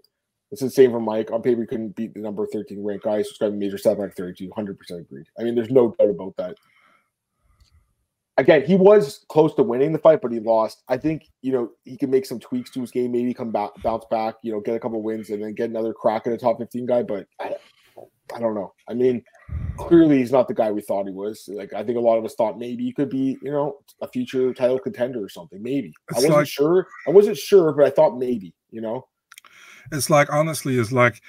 Speaker 1: It's the same for Mike. On paper, he couldn't beat the number 13 ranked guy. Got major like 32. 100% agreed. I mean, there's no doubt about that. Again, he was close to winning the fight, but he lost. I think you know he can make some tweaks to his game, maybe come back, bounce back, you know, get a couple wins, and then get another crack at a top 15 guy. But I, I don't know. I mean, clearly he's not the guy we thought he was. Like I think a lot of us thought maybe he could be, you know, a future title contender or something. Maybe it's I wasn't like, sure. I wasn't sure, but I thought maybe. You know,
Speaker 2: it's like honestly, it's like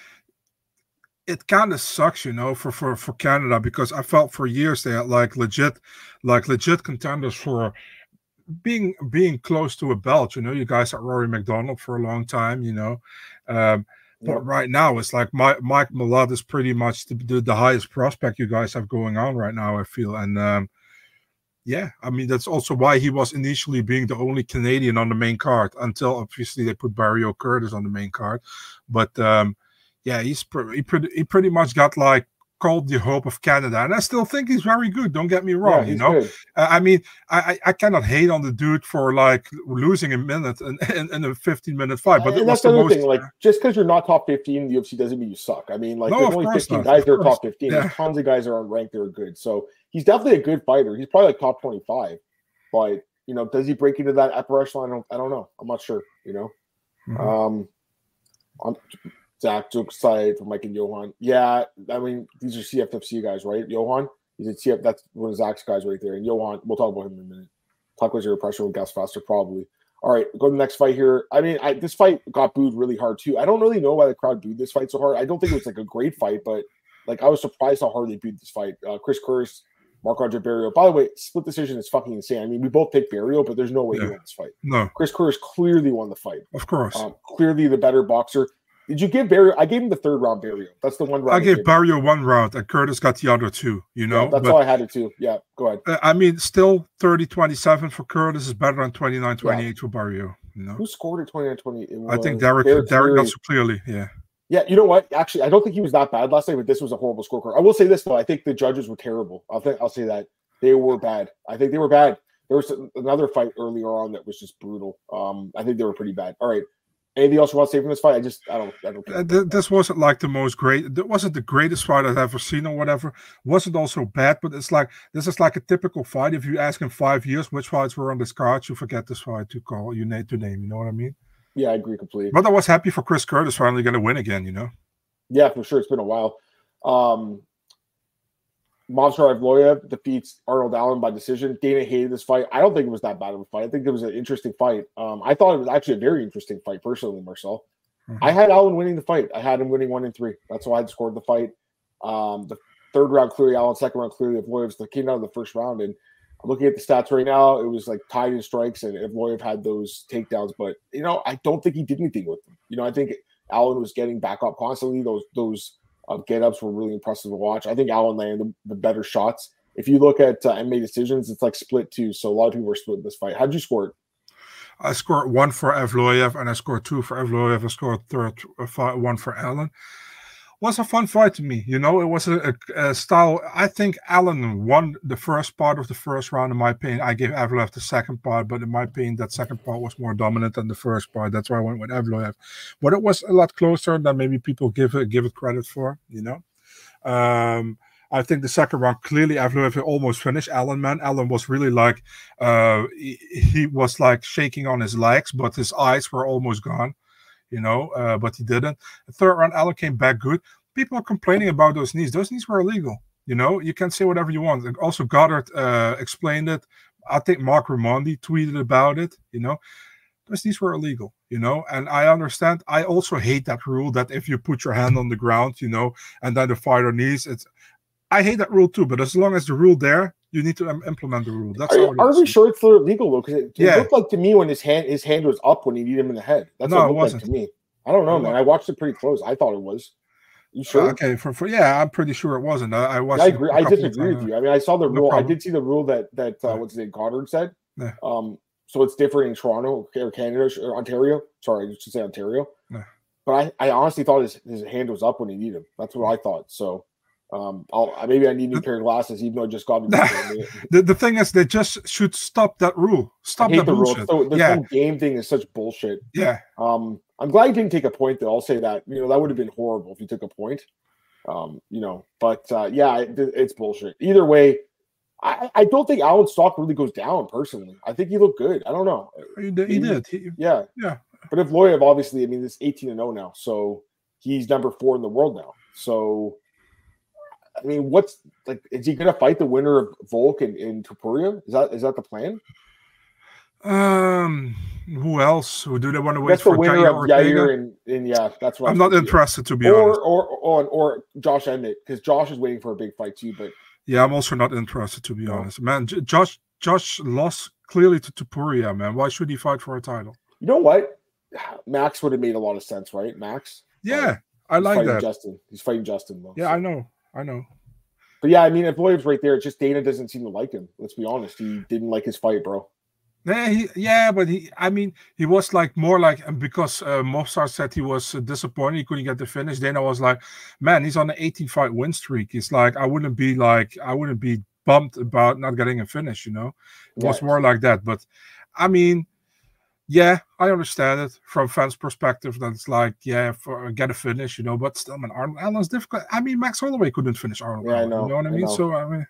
Speaker 2: it kind of sucks, you know, for for for Canada because I felt for years they had like legit, like legit contenders for being being close to a belt. You know, you guys at Rory MacDonald for a long time. You know. Um, but right now, it's like Mike, Mike Malott is pretty much the, the, the, highest prospect you guys have going on right now, I feel. And um, yeah, I mean, that's also why he was initially being the only Canadian on the main card until obviously they put Barriault Curtis on the main card. But um, yeah, he's he pretty, he pretty much got like called the hope of Canada, and I still think he's very good. Don't get me wrong. Yeah, you know, uh, I mean, I, I cannot hate on the dude for like losing a minute in, in, in a 15 minute fight, but
Speaker 1: and that's the other most, thing. Like, just because you're not top 15 in the UFC doesn't mean you suck. I mean, like, no, there's only 15 not. guys that are top 15. Yeah. There's tons of guys that are unranked that are good. So he's definitely a good fighter. He's probably like top 25, but you know, does he break into that upper echelon? I don't, I don't know. I'm not sure. You know, mm-hmm. um, I'm Zach took side for Mike and Johan. Yeah, I mean these are CFFC guys, right? Johan, he's a CF. That's one of Zach's guys right there. And Johan, we'll talk about him in a minute. Talk about your pressure with Gus Faster, probably. All right, go to the next fight here. I mean, I, this fight got booed really hard too. I don't really know why the crowd booed this fight so hard. I don't think it was like a great fight, but like I was surprised how hard they booed this fight. Uh, Chris Curtis, Marc-André Barriault. By the way, split decision is fucking insane. I mean, we both picked Barriault, but there's no way yeah. he won this fight.
Speaker 2: No,
Speaker 1: Chris Curtis clearly won the fight.
Speaker 2: Of course, um,
Speaker 1: clearly the better boxer. Did you give Barriault? I gave him the third round Barriault. That's the one round.
Speaker 2: I gave Barriault one round, and Curtis got the other two. You know,
Speaker 1: yeah, that's but, all I had it to. Yeah, go ahead.
Speaker 2: Uh, I mean, still 30 27 for Curtis is better than 29 28 yeah. for Barriault. You know?
Speaker 1: Who scored at 29 28?
Speaker 2: I think Derek, Derek, Derek got so clearly. Yeah.
Speaker 1: Yeah, you know what? Actually, I don't think he was that bad last night, but this was a horrible scorecard. I will say this though: I think the judges were terrible. I'll think I'll say that they were bad. I think they were bad. There was another fight earlier on that was just brutal. Um, I think they were pretty bad. All right, Anything else you want to say from this fight? I just I don't I don't.
Speaker 2: Uh, this wasn't like the most great. It wasn't the greatest fight I've ever seen or whatever. wasn't also bad, but it's like this is like a typical fight. If you ask in five years which fights were on this card, you forget this fight to call you need to name. You know what I mean?
Speaker 1: Yeah, I agree completely.
Speaker 2: But I was happy for Chris Curtis finally going to win again. You know?
Speaker 1: Yeah, for sure. It's been a while. Um, Movsar Evloev defeats Arnold Allen by decision. Dana hated this fight. I don't think it was that bad of a fight. I think it was an interesting fight. Um, I thought it was actually a very interesting fight, personally, Marcel. Mm-hmm. I had Allen winning the fight. I had him winning one and three. That's why I scored the fight. Um, the third round clearly Allen, second round clearly Evloev. The came out of the first round, and I'm looking at the stats right now. It was like tied in strikes, and Evloev had those takedowns. But you know, I don't think he did anything with them. You know, I think Allen was getting back up constantly. Those those uh, get ups were really impressive to watch. I think Allen landed the, the better shots. If you look at uh, MMA decisions, it's like split two. So a lot of people were split in this fight. How'd you score it?
Speaker 2: I scored one for Evloev and I scored two for Evloev. I scored third uh, one for Allen was a fun fight to me. You know, it was a, a, a, style. I think Allen won the first part of the first round. In my opinion, I gave Evloev the second part, but in my opinion, that second part was more dominant than the first part. That's why I went with Evloev. But it was a lot closer than maybe people give it give it credit for. You know. Um, I think the second round clearly Evloev almost finished Allen. Man, Allen was really like uh, he, he was like shaking on his legs, but his eyes were almost gone you know, uh, but he didn't. The third round, Allen came back good. People are complaining about those knees. Those knees were illegal. You know, you can say whatever you want. Also, Goddard uh, explained it. I think Marc Raimondi tweeted about it. You know, those knees were illegal. You know, and I understand. I also hate that rule that if you put your hand on the ground, you know, and then the fighter knees, it's. I hate that rule too. But as long as the rule there, you need to implement the rule. That's
Speaker 1: are, are we sure it's legal though? Because it, it yeah. looked like to me when his hand his hand was up when he beat him in the head. That's no, what it, it wasn't like to me. I don't know, man. I watched it pretty close. I thought it was. You sure?
Speaker 2: Okay, for, for yeah, I'm pretty sure it wasn't. I, I watched.
Speaker 1: Yeah, I agree. I disagree with you. I mean, I saw the no rule. Problem. I did see the rule that that uh, what's it Goddard said.
Speaker 2: Yeah.
Speaker 1: Um, so it's different in Toronto or Canada or Ontario. Sorry, I should say Ontario.
Speaker 2: Yeah.
Speaker 1: But I, I honestly thought his, his hand was up when he needed him. That's what I thought. So um, I'll maybe I need a new pair of glasses, even though I just got me.
Speaker 2: the, the thing is, they just should stop that rule. Stop that
Speaker 1: the
Speaker 2: bullshit.
Speaker 1: rule. So
Speaker 2: yeah.
Speaker 1: whole game thing is such bullshit.
Speaker 2: Yeah.
Speaker 1: Um, I'm glad he didn't take a point. Though I'll say that you know that would have been horrible if he took a point. Um, you know, but uh, yeah, it, it's bullshit. Either way, I, I don't think Allen's stock really goes down. Personally, I think he looked good. I don't know.
Speaker 2: He did. He, he did. He,
Speaker 1: yeah.
Speaker 2: Yeah.
Speaker 1: But Evloev, obviously, I mean, it's 18 and 0 now, so he's number four in the world now. So I mean, what's like? Is he going to fight the winner of Volk and in Topuria? Is that is that the plan?
Speaker 2: Um, who else? Who do they want to wait
Speaker 1: that's
Speaker 2: for?
Speaker 1: winner of Yair and, and yeah, that's what
Speaker 2: I'm, I'm not interested to be
Speaker 1: or,
Speaker 2: honest.
Speaker 1: Or or or Josh Emmett because Josh is waiting for a big fight too. But
Speaker 2: yeah, I'm also not interested to be no. honest, man. J- Josh Josh lost clearly to Topuria, man. Why should he fight for a title?
Speaker 1: You know what? Max would have made a lot of sense, right? Max.
Speaker 2: Yeah, I like that.
Speaker 1: Justin. He's fighting Justin though.
Speaker 2: Yeah, so. I know. I know.
Speaker 1: But yeah, I mean, if Williams right there, it's just Dana doesn't seem to like him. Let's be honest. He didn't like his fight, bro.
Speaker 2: Yeah, he, yeah, but he, I mean, he was like more like because uh, Movsar said he was uh, disappointed he couldn't get the finish. Dana was like, man, he's on an 18 fight win streak. He's like, I wouldn't be like, I wouldn't be bummed about not getting a finish, you know? It was more like that. But I mean, yeah, I understand it from fans' perspective. That's like, yeah, for get a finish, you know. But still, man, Arnold Allen's difficult. I mean, Max Holloway couldn't finish Arnold.
Speaker 1: Yeah, I know.
Speaker 2: You know what I mean? I so I mean,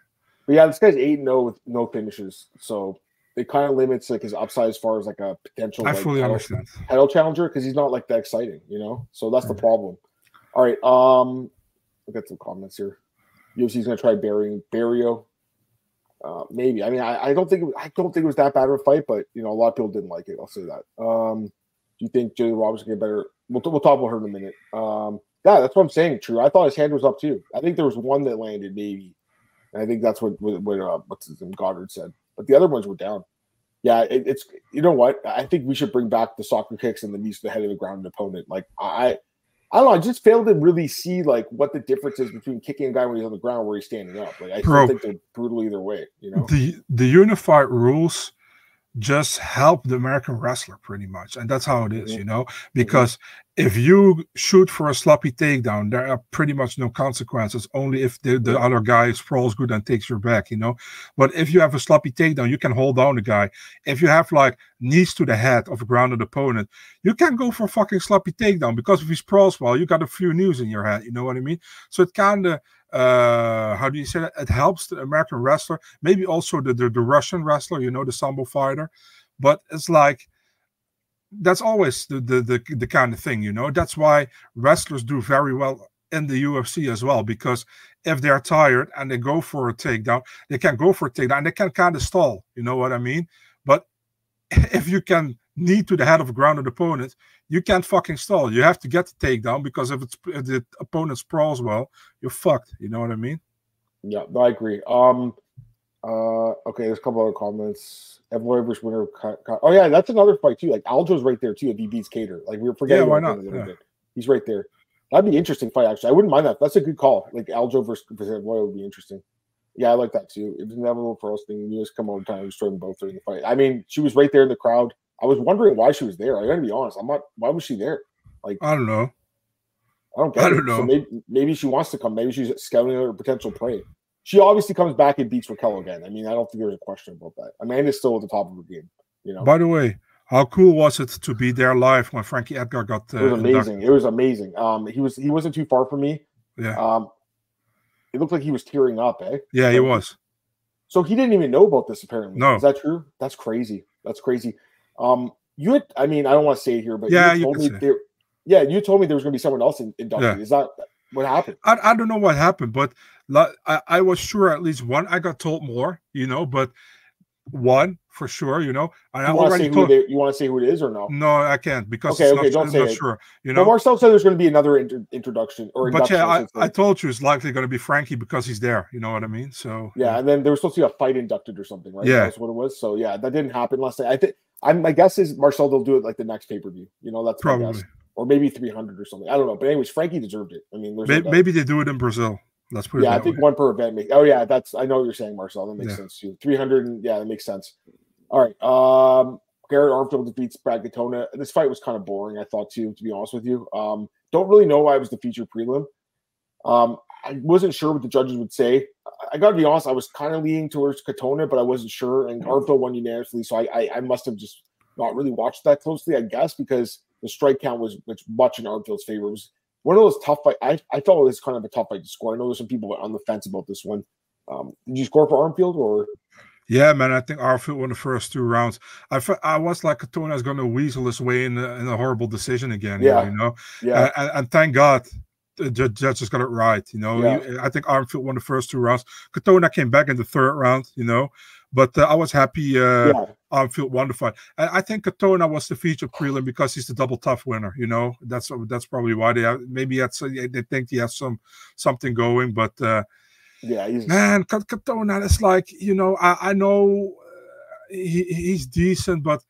Speaker 1: but yeah, this guy's eight zero with no finishes, so it kind of limits like his upside as far as like a potential.
Speaker 2: I
Speaker 1: like,
Speaker 2: fully
Speaker 1: title,
Speaker 2: understand.
Speaker 1: Title challenger because he's not like that exciting, you know. So that's the problem. All right, um, we'll get some comments here. UFC's gonna try burying Barriault. Uh, maybe. I mean, I, I don't think I don't think it was that bad of a fight, but you know, a lot of people didn't like it. I'll say that. Um, do you think Julia Roberts can get better? We'll, we'll talk about her in a minute. Um, yeah, that's what I'm saying. True. I thought his hand was up too. I think there was one that landed maybe, and I think that's what what, what uh, what's his name Goddard said. But the other ones were down. Yeah, it, it's you know what? I think we should bring back the soccer kicks and the knees to the head of the ground opponent. Like I I don't know. I just failed to really see like what the difference is between kicking a guy when he's on the ground where he's standing up. Like I Bro, think they're brutal either way. You know,
Speaker 2: the the unified rules just help the American wrestler pretty much, and that's how it is. You know, because mm-hmm. if you shoot for a sloppy takedown, there are pretty much no consequences. Only if the, the other guy sprawls good and takes your back. You know, but if you have a sloppy takedown, you can hold down the guy. If you have like knees to the head of a grounded opponent, you can go for a fucking sloppy takedown because if he sprawls well, you got a few knees in your head. You know what I mean? So it kind of uh how do you say that it helps the american wrestler maybe also the, the, the russian wrestler you know the sambo fighter but it's like that's always the, the the the kind of thing you know that's why wrestlers do very well in the UFC as well because if they're tired and they go for a takedown, they can go for a takedown they can kind of stall. You know what I mean? But if you can knee to the head of a grounded opponent, you can't fucking stall. You have to get the takedown because if it's if the opponent sprawls well, you're fucked. You know what I mean?
Speaker 1: Yeah, I agree. Um, uh, okay, there's a couple other comments. Evan versus winner. Oh yeah, that's another fight too. Like Aljo's right there too. If he beats Kattar, like we were forgetting.
Speaker 2: Yeah, why not? Yeah.
Speaker 1: He's right there. That'd be interesting fight. Actually, I wouldn't mind that. That's a good call. Like Aljo versus, versus Evan would be interesting. Yeah, I like that too. It was inevitable for us thing. You just come over time and destroy them both during the fight. I mean, she was right there in the crowd. I was wondering why she was there. I gotta be honest. I'm not. Why was she there? Like
Speaker 2: I don't know.
Speaker 1: I don't
Speaker 2: I don't know.
Speaker 1: So maybe maybe she wants to come. Maybe she's scouting her potential prey. She obviously comes back and beats Raquel again. I mean, I don't think there's a question about that. Amanda's still at the top of her game. You know.
Speaker 2: By the way, how cool was it to be there live when Frankie Edgar got?
Speaker 1: Uh, it was amazing. It was amazing. Um, he was he wasn't too far from me.
Speaker 2: Yeah.
Speaker 1: Um, it looked like he was tearing up. Eh.
Speaker 2: Yeah, he was.
Speaker 1: So he didn't even know about this. Apparently,
Speaker 2: no.
Speaker 1: Is that true? That's crazy. That's crazy. Um, you had, I mean, I don't want to say it here, but
Speaker 2: yeah,
Speaker 1: you told me there, yeah, you told me there was going to be someone else in, inducted. Yeah. Is that what happened?
Speaker 2: I, I don't know what happened, but I, I was sure at least one. I got told more, you know, but one for sure, you know.
Speaker 1: And you I already told they, you want to say who it is or no?
Speaker 2: No, I can't because
Speaker 1: okay, okay,
Speaker 2: not,
Speaker 1: don't say
Speaker 2: not
Speaker 1: it.
Speaker 2: sure. You know,
Speaker 1: but Marcel said there's going to be another inter- introduction or.
Speaker 2: But yeah, I, I, told you it's likely going to be Frankie because he's there. You know what I mean? So
Speaker 1: yeah, yeah. and then there was supposed to be a fight inducted or something, right?
Speaker 2: Yeah,
Speaker 1: that's what it was. So yeah, that didn't happen last night. I think I'm. My guess is Marcel they'll do it like the next pay per view. You know, that's
Speaker 2: probably.
Speaker 1: or maybe 300 or something. I don't know. But anyways, Frankie deserved it. I mean,
Speaker 2: maybe, maybe they do it in Brazil. Let's put it.
Speaker 1: Yeah, I think
Speaker 2: way.
Speaker 1: one per event. Make, oh yeah, that's I know what you're saying, Marcel. That makes
Speaker 2: Yeah.
Speaker 1: sense too. 300. And, yeah, that makes sense. All right. Um, Garrett Armfield defeats Brad Katona. This fight was kind of boring, I thought too, to be honest with you. Um, don't really know why it was the feature prelim. Um, I wasn't sure what the judges would say. I- I gotta be honest, I was kind of leaning towards Katona, but I wasn't sure. And Armfield won unanimously, so I, I I must have just not really watched that closely, I guess, because the strike count was, was much in Armfield's favor. It was one of those tough fight. I, I felt it was kind of a tough fight to score. I know there's some people on the fence about this one. Um, did you score for Armfield or
Speaker 2: Yeah, man. I think Armfield won the first two rounds. I fe- I was like Katona's going to weasel his way in a, in a horrible decision again.
Speaker 1: Yeah.
Speaker 2: you know.
Speaker 1: yeah?
Speaker 2: And, and thank God the ju- judges got it right. You know,
Speaker 1: Yeah.
Speaker 2: I think Armfield won the first two rounds. Katona came back in the third round. You know, but uh, I was happy. Uh,
Speaker 1: yeah,
Speaker 2: Armfield won the fight. And I think Katona was the feature prelim because he's the double TUF winner. You know, that's that's probably why they have, maybe that's they think he has some something going. But uh,
Speaker 1: yeah. He's
Speaker 2: man, Katona is like you know I I know uh, he, he's decent, but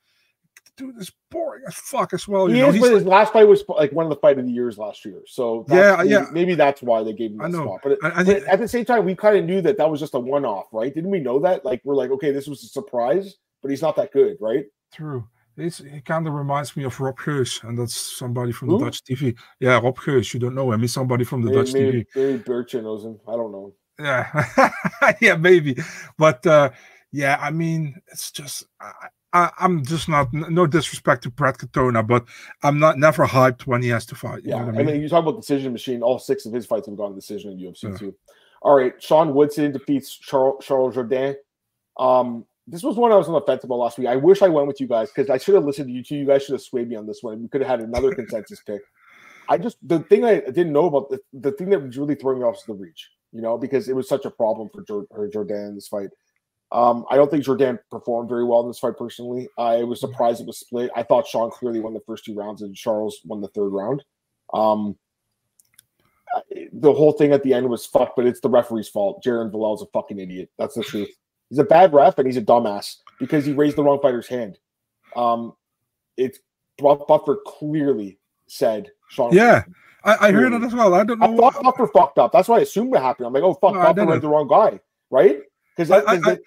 Speaker 2: dude is boring as fuck as well. You
Speaker 1: he
Speaker 2: know,
Speaker 1: is, but his last fight was like one of the fight of the years last year. So
Speaker 2: Yeah,
Speaker 1: maybe,
Speaker 2: yeah.
Speaker 1: maybe that's why they gave him
Speaker 2: I
Speaker 1: that spot. But,
Speaker 2: I- I
Speaker 1: but
Speaker 2: think-
Speaker 1: at the same time, we kind of knew that that was just a one-off, right? Didn't we know that? Like we're like, okay, this was a surprise, but he's not that good, right?
Speaker 2: True. He's, he kind of reminds me of Rob Geus, and that's somebody from
Speaker 1: Who?
Speaker 2: the Dutch TV. Yeah, Rob Geus. You don't know him. He's somebody from the
Speaker 1: Maybe,
Speaker 2: Dutch
Speaker 1: maybe,
Speaker 2: TV.
Speaker 1: maybe Birch knows him. I don't know.
Speaker 2: Yeah, yeah, maybe. But uh, yeah, I mean, it's just I, I, I'm just not. No disrespect to Brad Katona, but I'm not never hyped when he has to fight. You
Speaker 1: Yeah, I mean, you talk about decision machine. All six of his fights have gone to decision in UFC
Speaker 2: Yeah.
Speaker 1: too. All right, Sean Woodson defeats Charles, Charles Jourdain. Um, this was one I was on the fence about last week. I wish I went with you guys because I should have listened to you two. You guys should have swayed me on this one. We could have had another consensus pick. I just the thing I didn't know about the, the thing that was really throwing me off was the reach. You know, because it was such a problem for Jor- for Jourdain in this fight. Um, I don't think Jourdain performed very well in this fight personally. I was surprised it was split. I thought Sean clearly won the first two rounds and Charles won the third round. Um, the whole thing at the end was fucked, but it's the referee's fault. Jerin Valel's a fucking idiot. That's the truth. He's a bad ref and he's a dumbass because he raised the wrong fighter's hand. Um, it's Buff- Buffer clearly said Sean.
Speaker 2: Yeah, I, I heard that as well. I don't know.
Speaker 1: I thought Buffer fucked up. That's why I assumed what happened. I'm like, oh fuck,
Speaker 2: No,
Speaker 1: Buffer
Speaker 2: didn't.
Speaker 1: the wrong guy, right? Because
Speaker 2: I- I- I-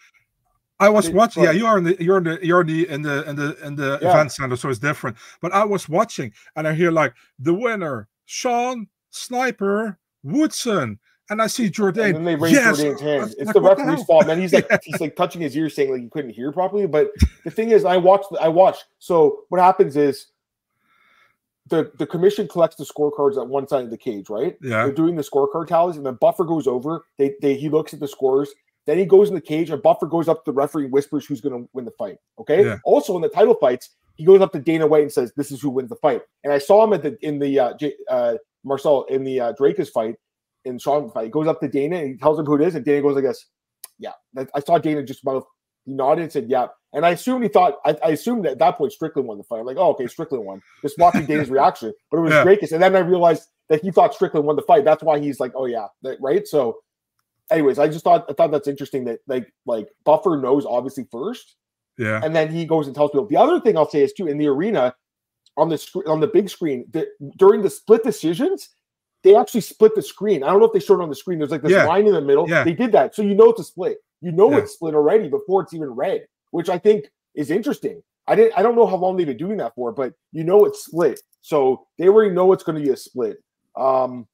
Speaker 2: I was watching. Yeah, you are in the you're in the you're in the in the in the in the
Speaker 1: Yeah.
Speaker 2: event center, so it's different. But I was watching, and I hear like the winner, Sean Sniper Woodson, and I see Jourdain.
Speaker 1: and then they raised
Speaker 2: yes!
Speaker 1: Jourdain's hand.
Speaker 2: Like,
Speaker 1: It's the referee's
Speaker 2: hell?
Speaker 1: fault. man. he's like
Speaker 2: Yeah.
Speaker 1: he's like touching his ear, saying like he couldn't hear properly. But the thing is, I watched. I watched. So what happens is the the commission collects the scorecards at one side of the cage, right?
Speaker 2: Yeah,
Speaker 1: They're doing the scorecard tallies, and the Buffer goes over. They, they he looks at the scores. Then he goes in the cage, and Buffer goes up to the referee, and whispers who's going to win the fight. Okay.
Speaker 2: Yeah.
Speaker 1: Also, in the title fights, he goes up to Dana White and says, "This is who wins the fight." And I saw him at the in the uh, J, uh Marcel in the uh, Dricus fight in Sean fight. He goes up to Dana and he tells him who it is, and Dana goes like this, "Yeah." I saw Dana just mouth. He nodded and said, "Yeah." And I assumed he thought. I, I assumed that at that point Strickland won the fight. I'm like, "Oh, okay, Strickland won." Just watching Dana's reaction, but it was
Speaker 2: Yeah.
Speaker 1: Dricus, and then I realized that he thought Strickland won the fight. That's why he's like, "Oh yeah," right. So, anyways, I just thought I thought that's interesting that like like Buffer knows obviously first,
Speaker 2: yeah,
Speaker 1: and then he goes and tells people. The other thing I'll say is too in the arena on the screen on the big screen that during the split decisions, they actually split the screen. I don't know if they showed it on the screen. There's like this
Speaker 2: Yeah.
Speaker 1: line in the middle.
Speaker 2: Yeah.
Speaker 1: They did that, so you know it's a split. You know
Speaker 2: Yeah.
Speaker 1: it's split already before it's even read, which I think is interesting. I didn't. I don't know how long they've been doing that for, but you know it's split, so they already know it's going to be a split. Um.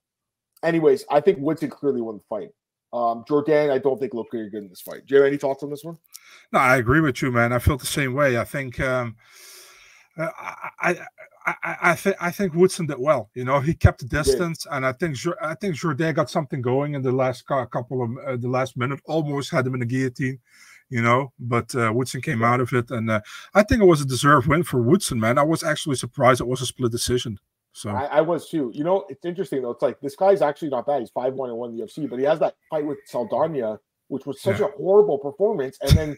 Speaker 1: Anyways, I think Woodson clearly won the fight. Um, Jourdain, I don't think looked very good in this fight. Do you have any thoughts on this one?
Speaker 2: No, I agree with you, man. I felt the same way. I think um, uh, I, I, I, I think I think Woodson did well. You know, he kept the distance, and I think I think Jourdain got something going in the last couple of uh, the last minute. Almost had him in the guillotine. You know, but uh, Woodson came out of it, and uh, I think it was a deserved win for Woodson, man. I was actually surprised it was a split decision. So
Speaker 1: I, I was too. You know, it's interesting though. It's like this guy's actually not bad. He's five one and one in the UFC, but he has that fight with Saldana, which was such
Speaker 2: Yeah.
Speaker 1: a horrible performance. And then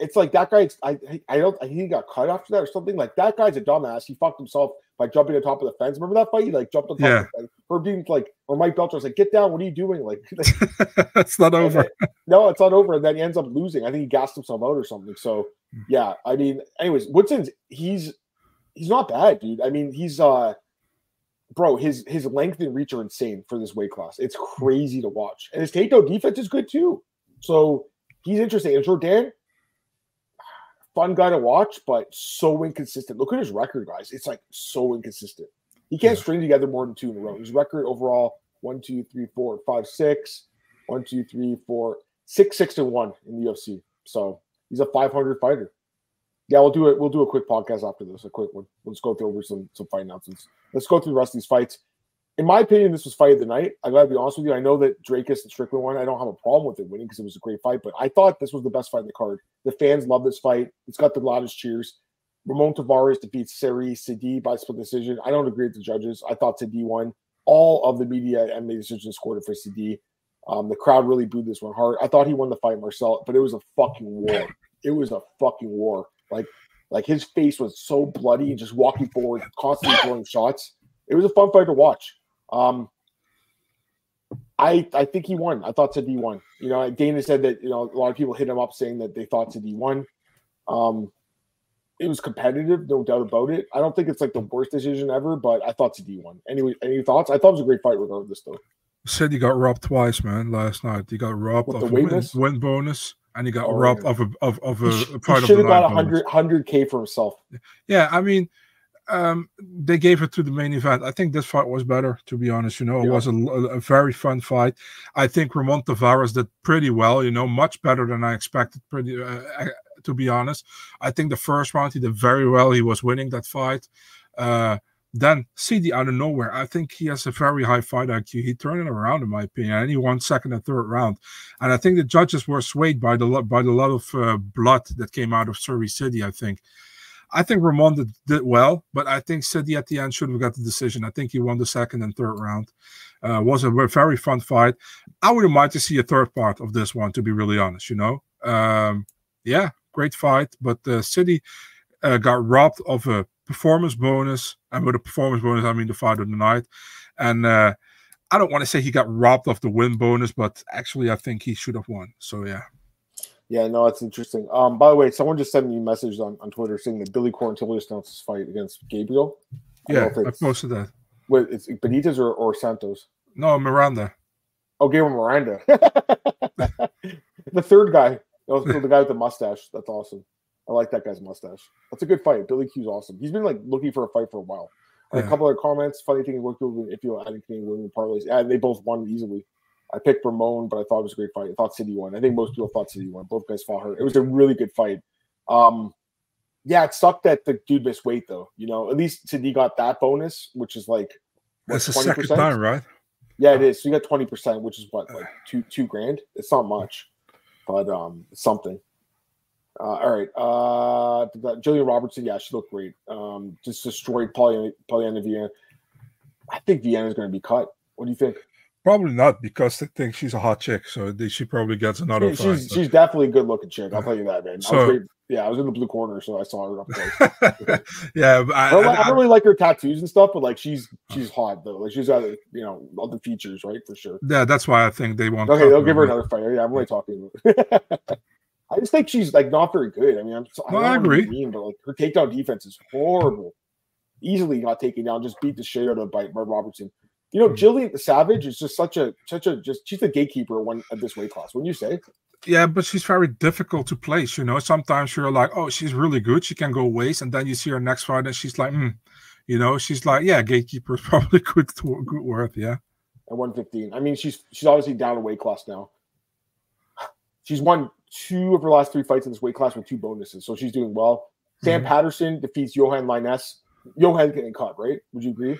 Speaker 1: it's like that guy. I I don't. I think he got cut after that or something. Like that guy's a dumbass. He fucked himself by jumping on top of the fence. Remember that fight? He like jumped on top
Speaker 2: Yeah.
Speaker 1: of the fence. Herb Dean's like, or Mike Belcher was like, "Get down! What are you doing?" Like,
Speaker 2: it's not over.
Speaker 1: no, it's not over. And then he ends up losing. I think he gassed himself out or something. So
Speaker 2: Hmm.
Speaker 1: yeah, I mean, anyways, Woodson's he's he's not bad, dude. I mean, he's uh bro, his his length and reach are insane for this weight class. It's hmm. crazy to watch, and his takedown defense is good too. So he's interesting. And Jourdain, fun guy to watch, but so inconsistent. Look at his record, guys. It's like so inconsistent. He can't yeah. string together more than two in a row. His record overall one, two, three, four, five, six. One, two, three, four, six, six and one in the UFC. So he's a 500 fighter. Yeah, we'll do it. We'll do a quick podcast after this, a quick one. Let's go through over some some fight announcements. Let's go through the rest of these fights. In my opinion, this was fight of the night. I gotta be honest with you. I know that Dricus and Strickland won. I don't have a problem with it winning because it was a great fight, but I thought this was the best fight in the card. The fans love this fight. It's got the loudest cheers. Ramon Taveras defeats Serhiy Sidey by split decision. I don't agree with the judges. I thought Sidey won. All of the media and the decision scored it for Sidey. Um, the crowd really booed this one hard. I thought he won the fight, Marcel, but it was a fucking war. It was a fucking war. Like, like his face was so bloody, and just walking forward, constantly throwing shots. It was a fun fight to watch. Um, I I think he won. I thought Sidey won. You know, Dana said that you know a lot of people hit him up saying that they thought Sidey won. Um, it was competitive, no doubt about it. I don't think it's like the worst decision ever, but I thought Sidey won. Anyway, any thoughts? I thought it was a great fight regardless, though.
Speaker 2: Said he got robbed twice, man. Last night he got robbed With of a win, win, bonus, and he got oh, robbed of a of, of a, a part
Speaker 1: of the. Should have got 100 100 k for himself.
Speaker 2: Yeah, I mean, um, they gave it to the main event. I think this fight was better, to be honest. You know, it yeah. was a, a, very fun fight. I think Ramon Taveras did pretty well. You know, much better than I expected. Pretty, uh, uh, to be honest. I think the first round he did very well. He was winning that fight. Uh, then Sidey out of nowhere, I think he has a very high fight IQ. He turned it around, in my opinion, he won second and third round. And I think the judges were swayed by the by the lot of uh, blood that came out of Serhiy Sidey. I think I think Ramon did, did, well, but I think Sidey at the end should have got the decision. I think he won the second and third round. Uh, was a very fun fight. I wouldn't mind to see a third part of this one, to be really honest. You know, um, yeah, great fight, but uh, Sidey uh, got robbed of a performance bonus, and with a performance bonus, I mean the fight of the night. And uh, I don't want to say he got robbed of the win bonus, but actually, I think he should have won. So yeah.
Speaker 1: Yeah, no, it's interesting. Um, by the way, someone just sent me a message on, on Twitter saying that Billy Quarantillo announced his fight against Gabriel.
Speaker 2: I yeah, I posted that.
Speaker 1: Wait, it's Benitez or, or Santos?
Speaker 2: No, Miranda.
Speaker 1: Oh, Gabriel Miranda. the third guy. the guy with the mustache. That's awesome. I like that guy's mustache. That's a good fight. Billy Q's awesome. He's been like looking for a fight for a while. Yeah. A couple of comments. Funny thing, looked if you adding Canadian women parlays, and they both won easily. I picked Ramon, but I thought it was a great fight. I thought Sidey won. I think most people thought Sidey won. Both guys fought hurt. It was a really good fight. Um, yeah, it sucked that the dude missed weight though. You know, at least Sidey got that bonus, which is like
Speaker 2: that's the second time, right?
Speaker 1: Yeah, it is. So you got twenty percent, which is what like two two grand. It's not much, but um, something. Uh, all right, uh, Jillian Robertson, yeah, she looked great. Um, just destroyed Polyana, Polyana Viana. I think Viana is going to be cut. What do you think?
Speaker 2: Probably not because they think she's a hot chick, so they, she probably gets another.
Speaker 1: Yeah, she's she's definitely a good looking chick. I'll tell you that, man. So, I yeah, I was in the blue corner, so I saw her up
Speaker 2: close. yeah, I,
Speaker 1: I, don't, I, I, don't really like her tattoos and stuff, but like she's she's hot though. Like she's got you know all the features, right? For sure.
Speaker 2: Yeah, that's why I think they want.
Speaker 1: Okay, they'll give her another fight. Yeah, I'm really talking. I just think she's like not very good. I mean, I'm,
Speaker 2: I, I agree.
Speaker 1: Mean, but like her takedown defense is horrible. Easily got taken down, just beat the shit out of by, Robertson. You know, Jillian Savage is just such a such a just she's the gatekeeper one at this weight class. Wouldn't you say?
Speaker 2: Yeah, but she's very difficult to place. You know, sometimes you're like, oh, she's really good. She can go waste, and then you see her next fight, and she's like, hmm. You know, she's like, yeah, gatekeeper is probably good, good worth. Yeah.
Speaker 1: At 115. I mean, she's she's obviously down a weight class now. She's won two of her last three fights in this weight class with two bonuses, so she's doing well. Sam mm-hmm. Patterson defeats Johan Lainesse. Johan's getting cut, right? Would you agree?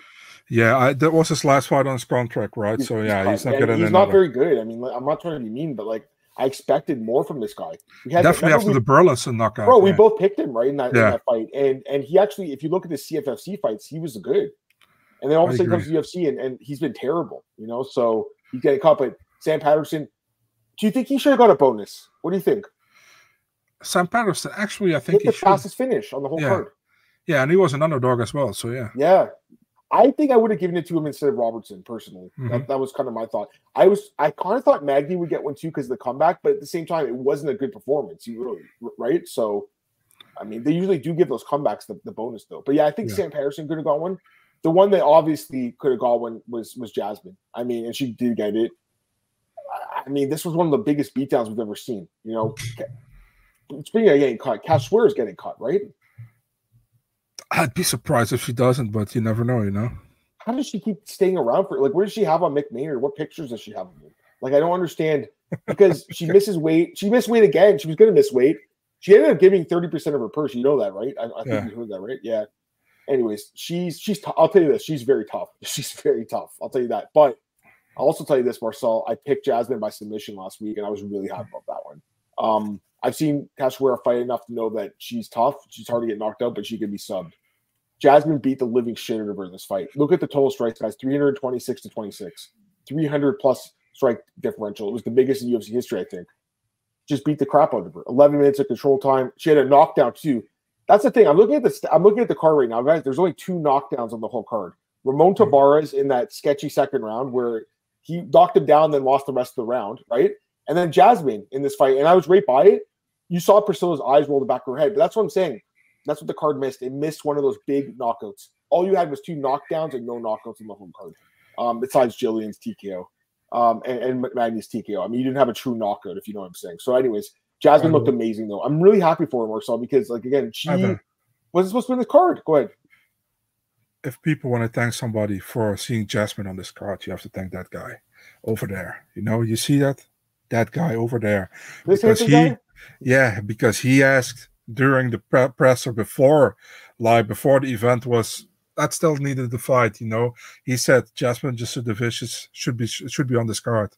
Speaker 2: Yeah, I, that was his last fight on his contract, right? He's, so yeah, he's, he's not getting.
Speaker 1: He's not very good. I mean, I'm not trying to be mean, but like I expected more from this guy.
Speaker 2: Definitely after we, the Burleson knockout.
Speaker 1: Bro, yeah. we both picked him right in that, yeah. in that, fight, and and he actually, if you look at the CFFC fights, he was good. And then all of a sudden comes the UFC, and, and he's been terrible, you know. So he's getting caught. But Sam Patterson, do you think he should have got a bonus? What do you think?
Speaker 2: Sam Patterson, actually, I think
Speaker 1: he the fastest finish on the whole
Speaker 2: yeah.
Speaker 1: card.
Speaker 2: Yeah, and he was an underdog as well. So yeah.
Speaker 1: Yeah. I think I would have given it to him instead of Robertson personally. Mm-hmm. That, that was kind of my thought. I was I kind of thought Magny would get one too because of the comeback, but at the same time, it wasn't a good performance. You really right. So, I mean, they usually do give those comebacks the, the bonus though. But yeah, I think yeah. Sam Patterson could have got one. the one that obviously could have got one was was Jasmine. I mean, and she did get it. I mean, this was one of the biggest beatdowns we've ever seen. You know, speaking of getting cut, Cachoeira is getting cut, right?
Speaker 2: I'd be surprised if she doesn't, but you never know, you know.
Speaker 1: How does she keep staying around for like what does she have on Mick Maynard? What pictures does she have of him? Like I don't understand because she misses weight. She missed weight again. She was gonna miss weight. She ended up giving 30% of her purse. You know that, right? I, I think yeah. you heard that, right? Yeah. Anyways, she's she's t- I'll tell you this, she's very tough. She's very tough. I'll tell you that. But I'll also tell you this, Marcel. I picked Jasmine by submission last week, and I was really happy about that one. Um, I've seen Cachoeira fight enough to know that she's tough. She's hard to get knocked out, but she can be subbed. Jasmine beat the living shit out of her in this fight. Look at the total strikes, guys 326 to 26, 300 plus strike differential. It was the biggest in UFC history, I think. Just beat the crap out of her. 11 minutes of control time. She had a knockdown too. That's the thing. I'm looking at the I'm looking at the card right now, guys. There's only two knockdowns on the whole card. Ramon mm-hmm. In that sketchy second round where he knocked him down, then lost the rest of the round, right? And then Jasmine in this fight, and I was right by it. You saw Priscila's eyes roll the back of her head, but that's what I'm saying. That's what the card missed. It missed one of those big knockouts. All you had was two knockdowns and no knockouts in the home card. Um, besides Jillian's TKO um, and, and Magny's TKO. I mean, you didn't have a true knockout, if you know what I'm saying. So, anyways, Jasmine looked amazing though. I'm really happy for her, Marcel, because like again, she wasn't supposed to win the card. Go ahead.
Speaker 2: If people want to thank somebody for seeing Jasmine on this card, you have to thank that guy over there. You know, you see that that guy over there
Speaker 1: this because he, guy?
Speaker 2: yeah, because he asked during the pre- presser before, like before the event was that still needed the fight. You know, he said Jasmine Jasudavicius should be should be on this card.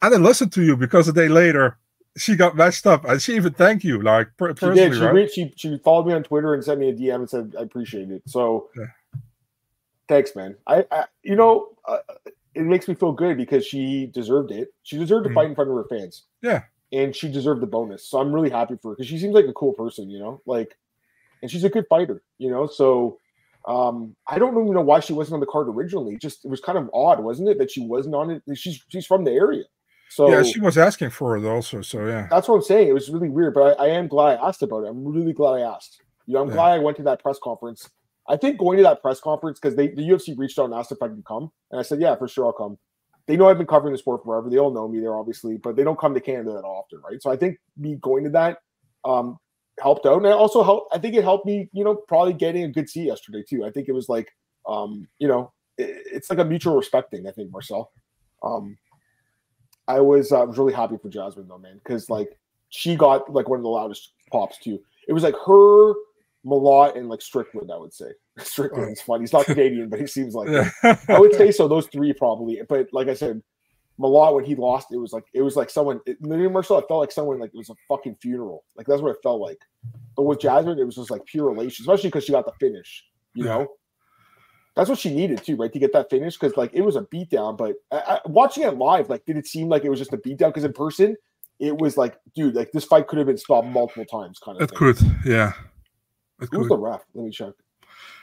Speaker 2: I didn't listen to you because a day later she got messed up and she even thanked you like personally. She did.
Speaker 1: She,
Speaker 2: right?
Speaker 1: she, she followed me on Twitter and sent me a DM and said I appreciate it. So yeah. Thanks, man. I, I you know uh, it makes me feel good because she deserved it. She deserved to mm-hmm. fight in front of her fans.
Speaker 2: Yeah,
Speaker 1: and she deserved the bonus. So I'm really happy for her because she seems like a cool person, you know, like, and she's a good fighter, you know. So um, I don't even know why she wasn't on the card originally. Just it was kind of odd, wasn't it, that she wasn't on it? She's she's from the area. So
Speaker 2: yeah, she was asking for it also. So yeah,
Speaker 1: that's what I'm saying. It was really weird, but I, I am glad I asked about it. I'm really glad I asked. You know, I'm yeah. glad I went to that press conference. I think going to that press conference because the UFC reached out and asked if I could come, and I said, yeah, for sure, I'll come. They know I've been covering the sport forever. They all know me there, obviously, but they don't come to Canada that often, right? So I think me going to that um, helped out, and it also helped. I think it helped me, you know, probably getting a good seat yesterday too. I think it was like, um, you know, it, it's like a mutual respecting. I think Marcel. Um, I was uh, was really happy for Jasmine though, man, because like she got like one of the loudest pops too. It was like her, Malott, and like Strickland. I would say Strickland's fun. He's not Canadian, but he seems like I would say so. Those three probably, but like I said, Malott when he lost, it was like it was like someone. It, Marcel, it felt like someone like it was a fucking funeral. Like that's what it felt like. But with Jasmine, it was just like pure elation, especially because she got the finish. You yeah. know, that's what she needed too, right? To get that finish because like it was a beatdown. But I, I, watching it live, like, did it seem like it was just a beatdown? Because in person, it was like, dude, like this fight could have been stopped multiple times, kind of.
Speaker 2: It thing. could, yeah.
Speaker 1: Who's the ref? Let me check.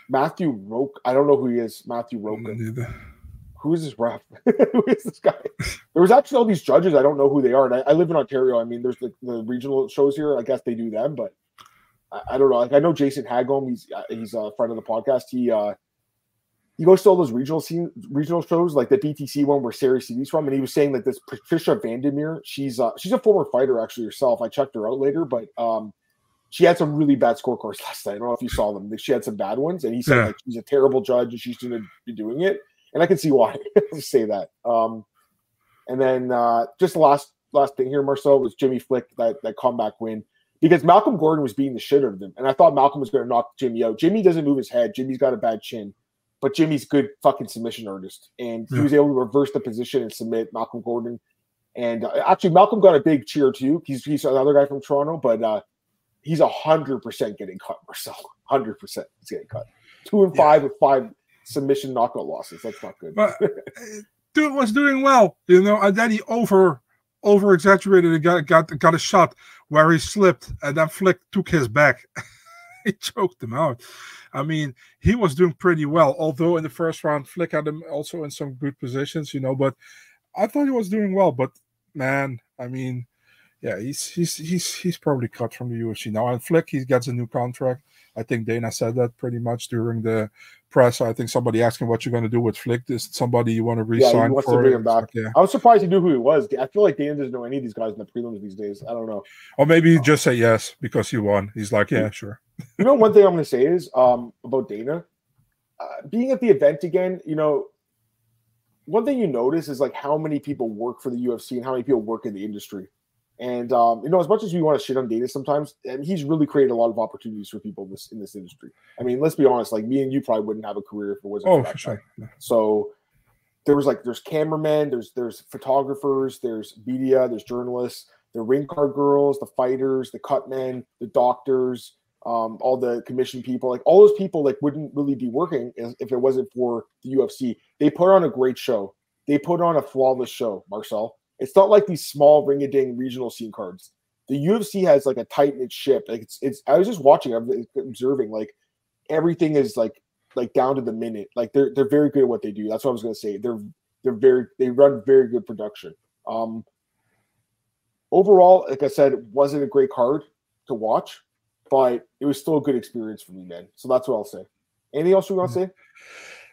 Speaker 1: Matthew Roke. I don't know who he is. Matthew Roke. Who is this ref? who is this guy? There was actually all these judges. I don't know who they are. And I, I live in Ontario. I mean, there's the, the regional shows here. I guess they do them, but I, I don't know. Like I know Jason Hagholm. He's uh, he's a friend of the podcast. He uh he goes to all those regional scene, regional shows like the BTC one where Serhiy Sidey's from, and he was saying that this Patricia Vandermeer, she's uh, she's a former fighter actually herself. I checked her out later, but um, she had some really bad scorecards last night. I don't know if you saw them. She had some bad ones, and he said yeah. like she's a terrible judge and she's going to be doing it, and I can see why. say that. Um, and then uh, just the last last thing here, Marcel was Jimmy Flick that that comeback win because Malcolm Gordon was beating the shit out of him, and I thought Malcolm was going to knock Jimmy out. Jimmy doesn't move his head. Jimmy's got a bad chin but Jimmy's good fucking submission artist, and he yeah. was able to reverse the position and submit Malcolm Gordon. And uh, actually, Malcolm got a big cheer too. He's he's another guy from Toronto, but uh, he's a hundred percent getting cut. Marcel, hundred percent, he's getting cut. Two and five yeah. with five submission knockout losses. That's not good.
Speaker 2: But uh, dude was doing well, you know, and then he over over exaggerated and got got got a shot where he slipped, and then Flick took his back. he choked him out. I mean, he was doing pretty well, although in the first round, Flick had him also in some good positions, you know. But I thought he was doing well. But man, I mean, yeah, he's he's he's he's probably cut from the UFC now. And Flick, he gets a new contract. I think Dana said that pretty much during the press. I think somebody asking what you're going to do with Flick. Is somebody you want to resign yeah, he wants for? To bring him
Speaker 1: back. Yeah. I was surprised he knew who he was. I feel like Dana doesn't know any of these guys in the prelims these days. I don't know.
Speaker 2: Or maybe he just say yes because he won. He's like, yeah, sure.
Speaker 1: you know, one thing I'm going to say is um, about Dana uh, being at the event again. You know, one thing you notice is like how many people work for the UFC and how many people work in the industry. And um, you know, as much as we want to shit on Dana sometimes, and he's really created a lot of opportunities for people in this in this industry. I mean, let's be honest, like me and you probably wouldn't have a career if it wasn't.
Speaker 2: Oh, for, for sure.
Speaker 1: So there was like there's cameramen, there's there's photographers, there's media, there's journalists, the ring card girls, the fighters, the cutmen, the doctors, um, all the commission people, like all those people, like wouldn't really be working if it wasn't for the UFC. They put on a great show. They put on a flawless show, Marcel. It's not like these small ring a ding regional scene cards. The UFC has like a tight knit ship. Like it's it's. I was just watching, I'm observing. Like everything is like like down to the minute. Like they're they're very good at what they do. That's what I was gonna say. They're they're very they run very good production. Um, overall, like I said, it wasn't a great card to watch, but it was still a good experience for me, man. So that's what I'll say. Anything else you want to say?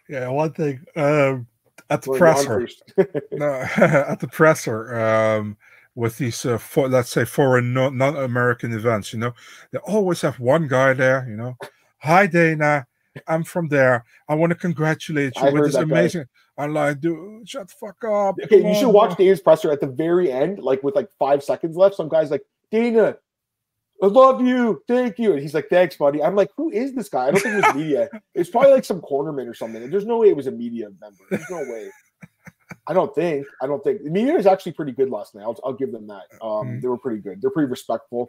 Speaker 2: Yeah, one thing. Um, at the presser. no, at the presser um, with these, uh, for, let's say, foreign non-American events. You know, they always have one guy there. You know, hi Dana, I'm from there. I want to congratulate you I with this amazing. Guy. I'm like, dude, shut the fuck up.
Speaker 1: Okay, you on, should watch Dana's presser at the very end, like with like five seconds left. Some guys like Dana, I love you. Thank you. And he's like, thanks, buddy. I'm like, who is this guy? I don't think it was media. it's probably like some cornerman or something. There's no way it was a media member. There's no way. I don't think. I don't think. The media is actually pretty good last night. I'll, I'll give them that. Um, mm-hmm. They were pretty good. They're pretty respectful.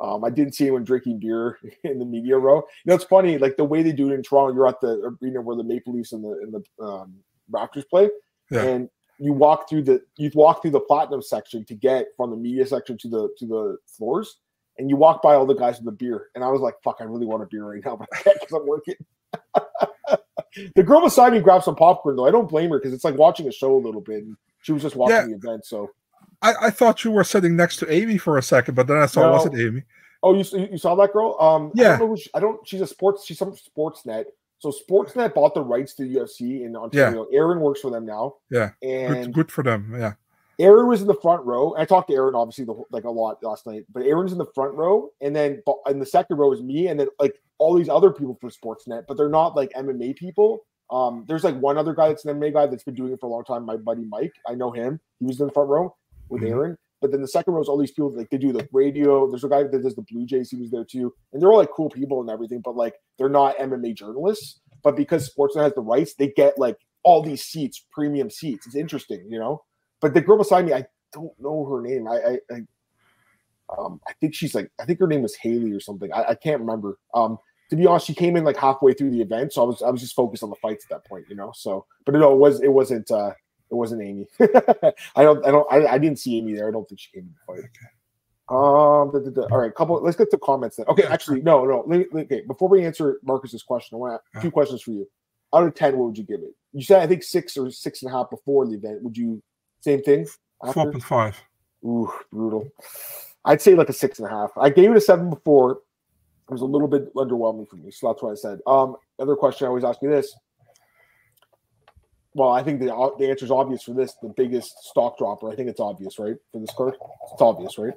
Speaker 1: Um, I didn't see anyone drinking beer in the media row. You know, it's funny, like the way they do it in Toronto. You're at the arena where the Maple Leafs and the and the um, Raptors play, yeah. and you walk through the you walk through the platinum section to get from the media section to the to the floors and you walk by all the guys with the beer, and I was like, "Fuck, I really want a beer right now, but I can't because I'm working." the girl beside me grabbed some popcorn though. I don't blame her because it's like watching a show a little bit. And she was just watching yeah. the event, so.
Speaker 2: I, I, thought you were sitting next to Amy for a second, but then I saw no. it wasn't Amy.
Speaker 1: Oh, you you saw that girl? Um, yeah. I don't, she, I don't. She's a sports. She's some Sportsnet. So Sportsnet bought the rights to the UFC in Ontario. Yeah. Aaron works for them now.
Speaker 2: Yeah. And good, good for them. Yeah.
Speaker 1: Aaron was in the front row. I talked to Aaron obviously the, like a lot last night, but Aaron's in the front row, and then in the second row is me, and then like all these other people from Sportsnet, but they're not like MMA people. Um, there's like one other guy that's an MMA guy that's been doing it for a long time. My buddy Mike, I know him. He was in the front row with mm-hmm. Aaron. But then the second row is all these people like they do the radio. There's a guy that does the Blue Jays. He was there too, and they're all like cool people and everything. But like they're not MMA journalists. But because Sportsnet has the rights, they get like all these seats, premium seats. It's interesting, you know. But the girl beside me, I don't know her name. I, I, I um, I think she's like, I think her name was Haley or something. I, I can't remember. Um, to be honest, she came in like halfway through the event, so I was I was just focused on the fights at that point, you know. So, but no, it was it wasn't uh it wasn't Amy. I don't I don't I, I didn't see Amy there. I don't think she came in the fight. Okay. Um. Da, da, da. All right, couple. Let's get to comments then. Okay, actually, no, no. Okay, before we answer Marcus's question, I want two uh-huh. questions for you. Out of ten, what would you give it? You said I think six or six and a half before the event. Would you same thing?
Speaker 2: After? Four point five.
Speaker 1: Ooh, brutal. I'd say like a six and a half. I gave it a seven before. It was a little bit underwhelming for me, so that's what I said. Um, other question I always ask you this. Well, I think the the answer is obvious for this. The biggest stock dropper. I think it's obvious, right? For this card, it's obvious, right?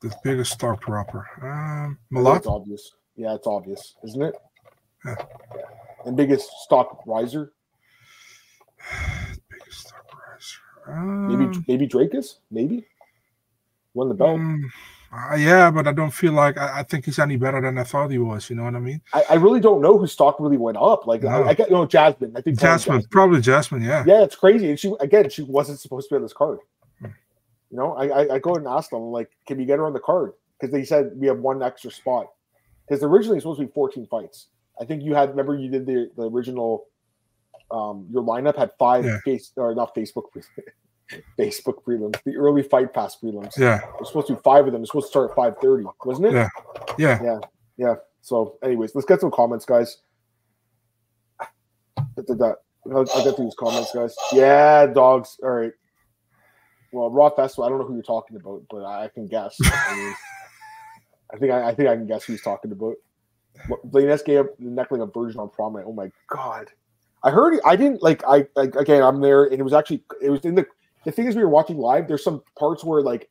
Speaker 2: The biggest stock dropper. Um, Malott.
Speaker 1: It's obvious. Yeah, it's obvious, isn't it? Yeah. And biggest stock riser. maybe um, maybe Dricus, maybe won the belt. Um,
Speaker 2: uh, yeah, but I don't feel like I, I, think he's any better than I thought he was. You know what I mean?
Speaker 1: I, I really don't know whose stock really went up. Like no. I, I get you know Jasmine. I think
Speaker 2: Jasmine, Jasmine, probably Jasmine. Yeah,
Speaker 1: yeah, it's crazy. And she again, she wasn't supposed to be on this card. Hmm. You know, I, I, I go and ask them like, can we get her on the card? Because they said we have one extra spot. Because originally it's supposed to be 14 fights. I think you had remember you did the the original um, your lineup had five yeah. face or not Facebook Facebook prelims, the early fight pass prelims.
Speaker 2: Yeah.
Speaker 1: There's supposed to be five of them. It's supposed to start at 5:30, wasn't it?
Speaker 2: Yeah. Yeah.
Speaker 1: Yeah. Yeah. So, anyways, let's get some comments, guys. I'll, I'll get through these comments, guys. Yeah, dogs. All right. Well, Raw Festival. I don't know who you're talking about, but I can guess. I, mean, I think I, I think I can guess who he's talking about. Blainess gave the neck like a version on prom night. Oh my god. I heard I didn't like I like again I'm there and it was actually it was in the the thing is we were watching live there's some parts where like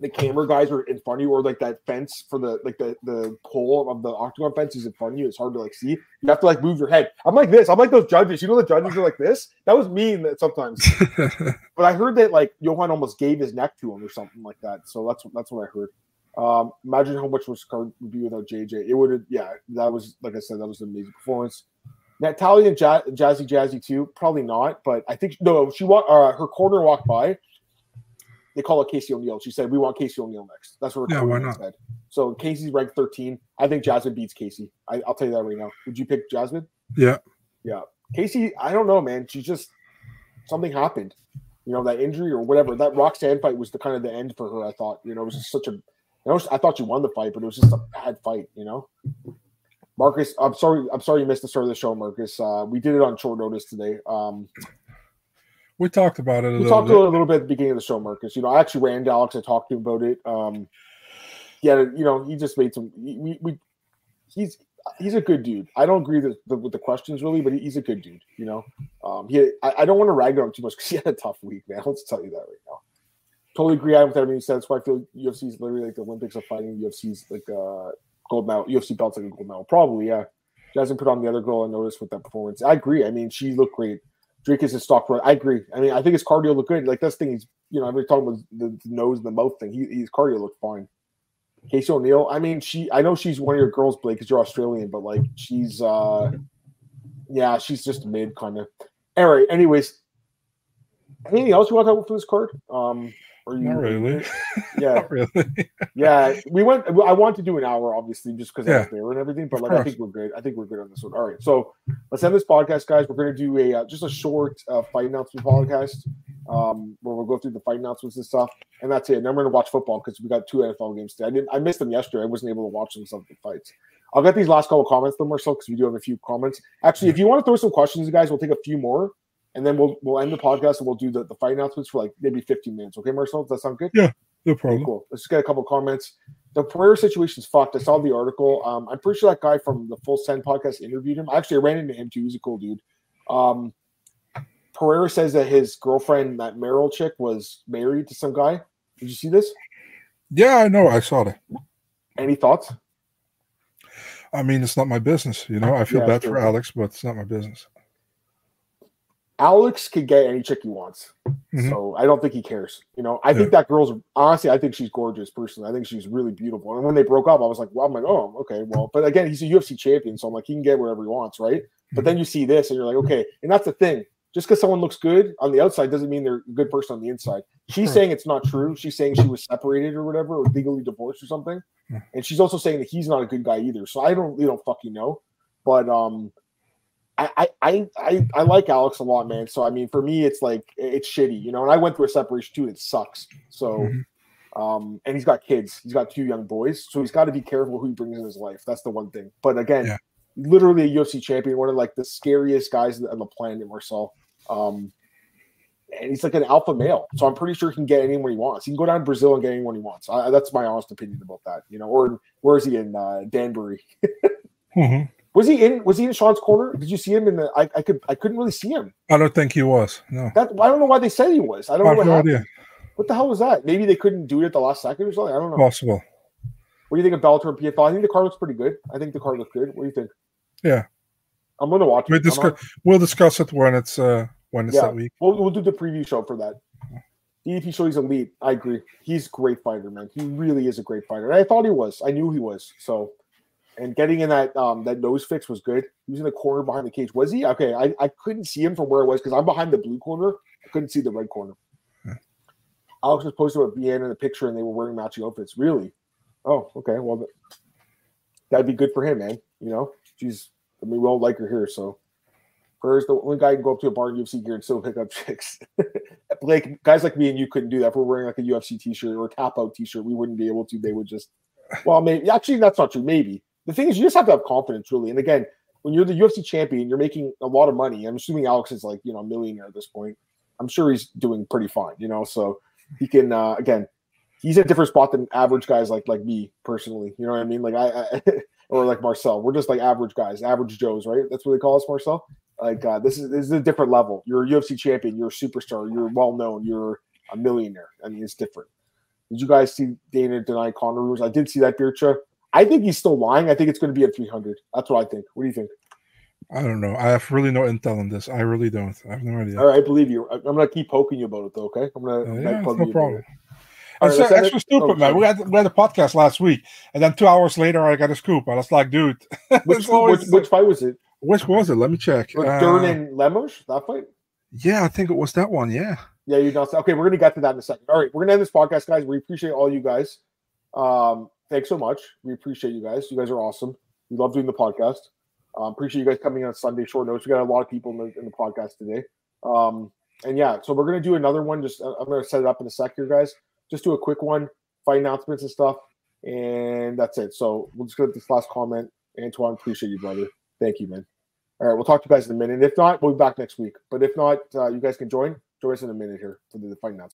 Speaker 1: the camera guys are in front of you or like that fence for the like the the pole of the octagon fence is in front of you it's hard to like see. You have to like move your head. I'm like this i'm like those judges you know the judges are like this? That was mean that sometimes. But i heard that like johan almost gave his neck to him or something like that so that's that's what i heard. Um imagine how much was card would be without jj it would have yeah that was like i said that was an amazing performance Natalia and Jazzy Jazzy too, probably not, but I think no, she walked. Uh, her corner walked by. They call it Casey O'Neill. She said, "We want Casey O'Neill next." That's what her
Speaker 2: yeah, why not?
Speaker 1: said. So Casey's ranked 13. I think Jasmine beats Casey. I, will tell you that right now. Would you pick Jasmine?
Speaker 2: Yeah,
Speaker 1: yeah. Casey, I don't know, man. She just something happened. You know that injury or whatever. That Roxanne fight was the kind of the end for her. I thought. You know, it was just such a. I, was, I thought she won the fight, but it was just a bad fight. You know. Marcus, I'm sorry. I'm sorry you missed the start of the show, Marcus. Uh, we did it on short notice today. Um,
Speaker 2: we talked about it.
Speaker 1: we talked bit. a little bit at the beginning of the show, Marcus. You know, I actually ran to Alex. I talked to him about it. Um, yeah, you know, he just made some. We, we he's he's a good dude. I don't agree with the, with the questions really, but he's a good dude. You know, um, he. I, I don't want to rag on him too much because he had a tough week, man. Let's tell you that right now. Totally agree with everything you said. That's why I feel UFC is literally like the Olympics of fighting. UFC is like uh, gold medal, UFC belts like a gold medal. Probably, yeah. She hasn't put on the other girl I noticed with that performance. I agree. I mean, she looked great. Drake is a stock run. I agree. I mean, I think his cardio looked good. Like this thing, he's you know, every talking about the, the nose and the mouth thing. He, his cardio looked fine. Casey O'Neill. I mean, she. I know she's one of your girls, Blake, because you're Australian, but like she's, uh yeah, she's just mid kind of. All right. Anyways, anything else you want to talk about for this card? Um,
Speaker 2: or you, Not really.
Speaker 1: Yeah. Not really. yeah. We went, I want to do an hour, obviously, just because yeah. I was there and everything, but like, I think we're good. I think we're good on this one. All right. So let's end this podcast, guys. We're going to do a, uh, just a short uh, fight announcement podcast um, where we'll go through the fight announcements and stuff. And that's it. And then we're going to watch football because we got two NFL games today. I didn't, I missed them yesterday. I wasn't able to watch them, some of the fights. I'll get these last couple comments though, Marcel, because we do have a few comments. Actually, if you want to throw some questions, guys, we'll take a few more and then we'll we'll end the podcast and we'll do the, the fight announcements for like maybe 15 minutes. Okay, Marcel, does that sound good?
Speaker 2: Yeah, no problem.
Speaker 1: Okay, cool. Let's just get a couple comments. The Pereira situation's fucked. I saw the article. Um, I'm pretty sure that guy from the Full Send podcast interviewed him. Actually, I ran into him too. He's a cool dude. Um, Pereira says that his girlfriend, that Merrill chick, was married to some guy. Did you see this?
Speaker 2: Yeah, I know. I saw that.
Speaker 1: Any thoughts?
Speaker 2: I mean, it's not my business. You know, I feel yeah, bad for Alex, but it's not my business.
Speaker 1: Alex can get any chick he wants. Mm-hmm. So I don't think he cares. You know, I yeah. think that girl's honestly, I think she's gorgeous personally. I think she's really beautiful. And when they broke up, I was like, well, I'm like, oh, okay, well, but again, he's a UFC champion, so I'm like, he can get wherever he wants, right? Mm-hmm. But then you see this and you're like, okay, and that's the thing. Just because someone looks good on the outside doesn't mean they're a good person on the inside. She's saying it's not true. She's saying she was separated or whatever, or legally divorced or something. And she's also saying that he's not a good guy either. So I don't, you know, fucking know. But um, I, I I I like Alex a lot, man. So I mean, for me, it's like it's shitty, you know. And I went through a separation too. It sucks. So, mm-hmm. um, and he's got kids. He's got two young boys, so he's got to be careful who he brings in his life. That's the one thing. But again, yeah. literally a UFC champion, one of like the scariest guys on the planet, Marcel. Um, and he's like an alpha male, so I'm pretty sure he can get anyone he wants. He can go down to Brazil and get anyone he wants. I, that's my honest opinion about that, you know. Or where is he in uh, Danbury? mm-hmm. Was he in? Was he in Sean's corner? Did you see him in the? I, I could. I couldn't really see him.
Speaker 2: I don't think he was. No.
Speaker 1: That I don't know why they said he was. I don't I know what no happened. Idea. What the hell was that? Maybe they couldn't do it at the last second or something. I don't know.
Speaker 2: Possible.
Speaker 1: What do you think of Bellator and PFL? I think the card looks pretty good. I think the card looks good. What do you think?
Speaker 2: Yeah.
Speaker 1: I'm gonna watch
Speaker 2: we Discuss, we'll discuss it when it's uh when it's yeah. that week.
Speaker 1: We'll we'll do the preview show for that. DDP show he's elite. I agree. He's a great fighter, man. He really is a great fighter. And I thought he was. I knew he was. So and getting in that um that nose fix was good. He was in the corner behind the cage. Was he? Okay, I, I couldn't see him from where I was because I'm behind the blue corner. I couldn't see the red corner. Yeah. Alex was posted with BN in the picture and they were wearing matching outfits. Really? Oh, okay. Well, that'd be good for him, man. You know, she's I mean, we all like her here, so First, the only guy can go up to a bar in UFC gear and still pick up chicks. like guys like me and you couldn't do that. If we're wearing like a UFC t-shirt or a tap out t-shirt, we wouldn't be able to. They would just well, maybe actually that's not true. Maybe the thing is, you just have to have confidence, really. And again, when you're the UFC champion, you're making a lot of money. I'm assuming Alex is like, you know, a millionaire at this point. I'm sure he's doing pretty fine, you know. So he can uh, again, he's in a different spot than average guys like like me personally. You know what I mean? Like I, I or like Marcel. We're just like average guys, average Joes, right? That's what they call us, Marcel. Like uh, this is this is a different level. You're a UFC champion. You're a superstar. You're well known. You're a millionaire. I mean, it's different. Did you guys see Dana deny Conor rumors? I did see that, Bircha. I think he's still lying. I think it's going to be at 300. That's what I think. What do you think?
Speaker 2: I don't know. I have really no intel on this. I really don't. I have no idea.
Speaker 1: All right, I believe you. I'm going to keep poking you about it, though. Okay, I'm going to. Uh,
Speaker 2: yeah, no problem. It's right, extra stupid, oh, man. We had we had a podcast last week, and then two hours later, I got a scoop. I was like, dude,
Speaker 1: which, which, which, fight was it?
Speaker 2: Which was it? Let me check.
Speaker 1: With uh, Dern and Lemos, that fight.
Speaker 2: Yeah, I think it was that one. Yeah.
Speaker 1: Yeah, you know. Okay, we're gonna get to that in a second. All right, we're gonna end this podcast, guys. We appreciate all you guys. Um, thanks so much. We appreciate you guys. You guys are awesome. We love doing the podcast. Um, appreciate you guys coming on Sunday short notice. We got a lot of people in the, in the podcast today. Um, and yeah, so we're gonna do another one. Just uh, I'm gonna set it up in a sec here, guys. Just do a quick one, fight announcements and stuff, and that's it. So we'll just go to this last comment. Antoine, appreciate you, brother. Thank you, man. All right, we'll talk to you guys in a minute. If not, we'll be back next week. But if not, uh, you guys can join. Join us in a minute here for the fight announcement.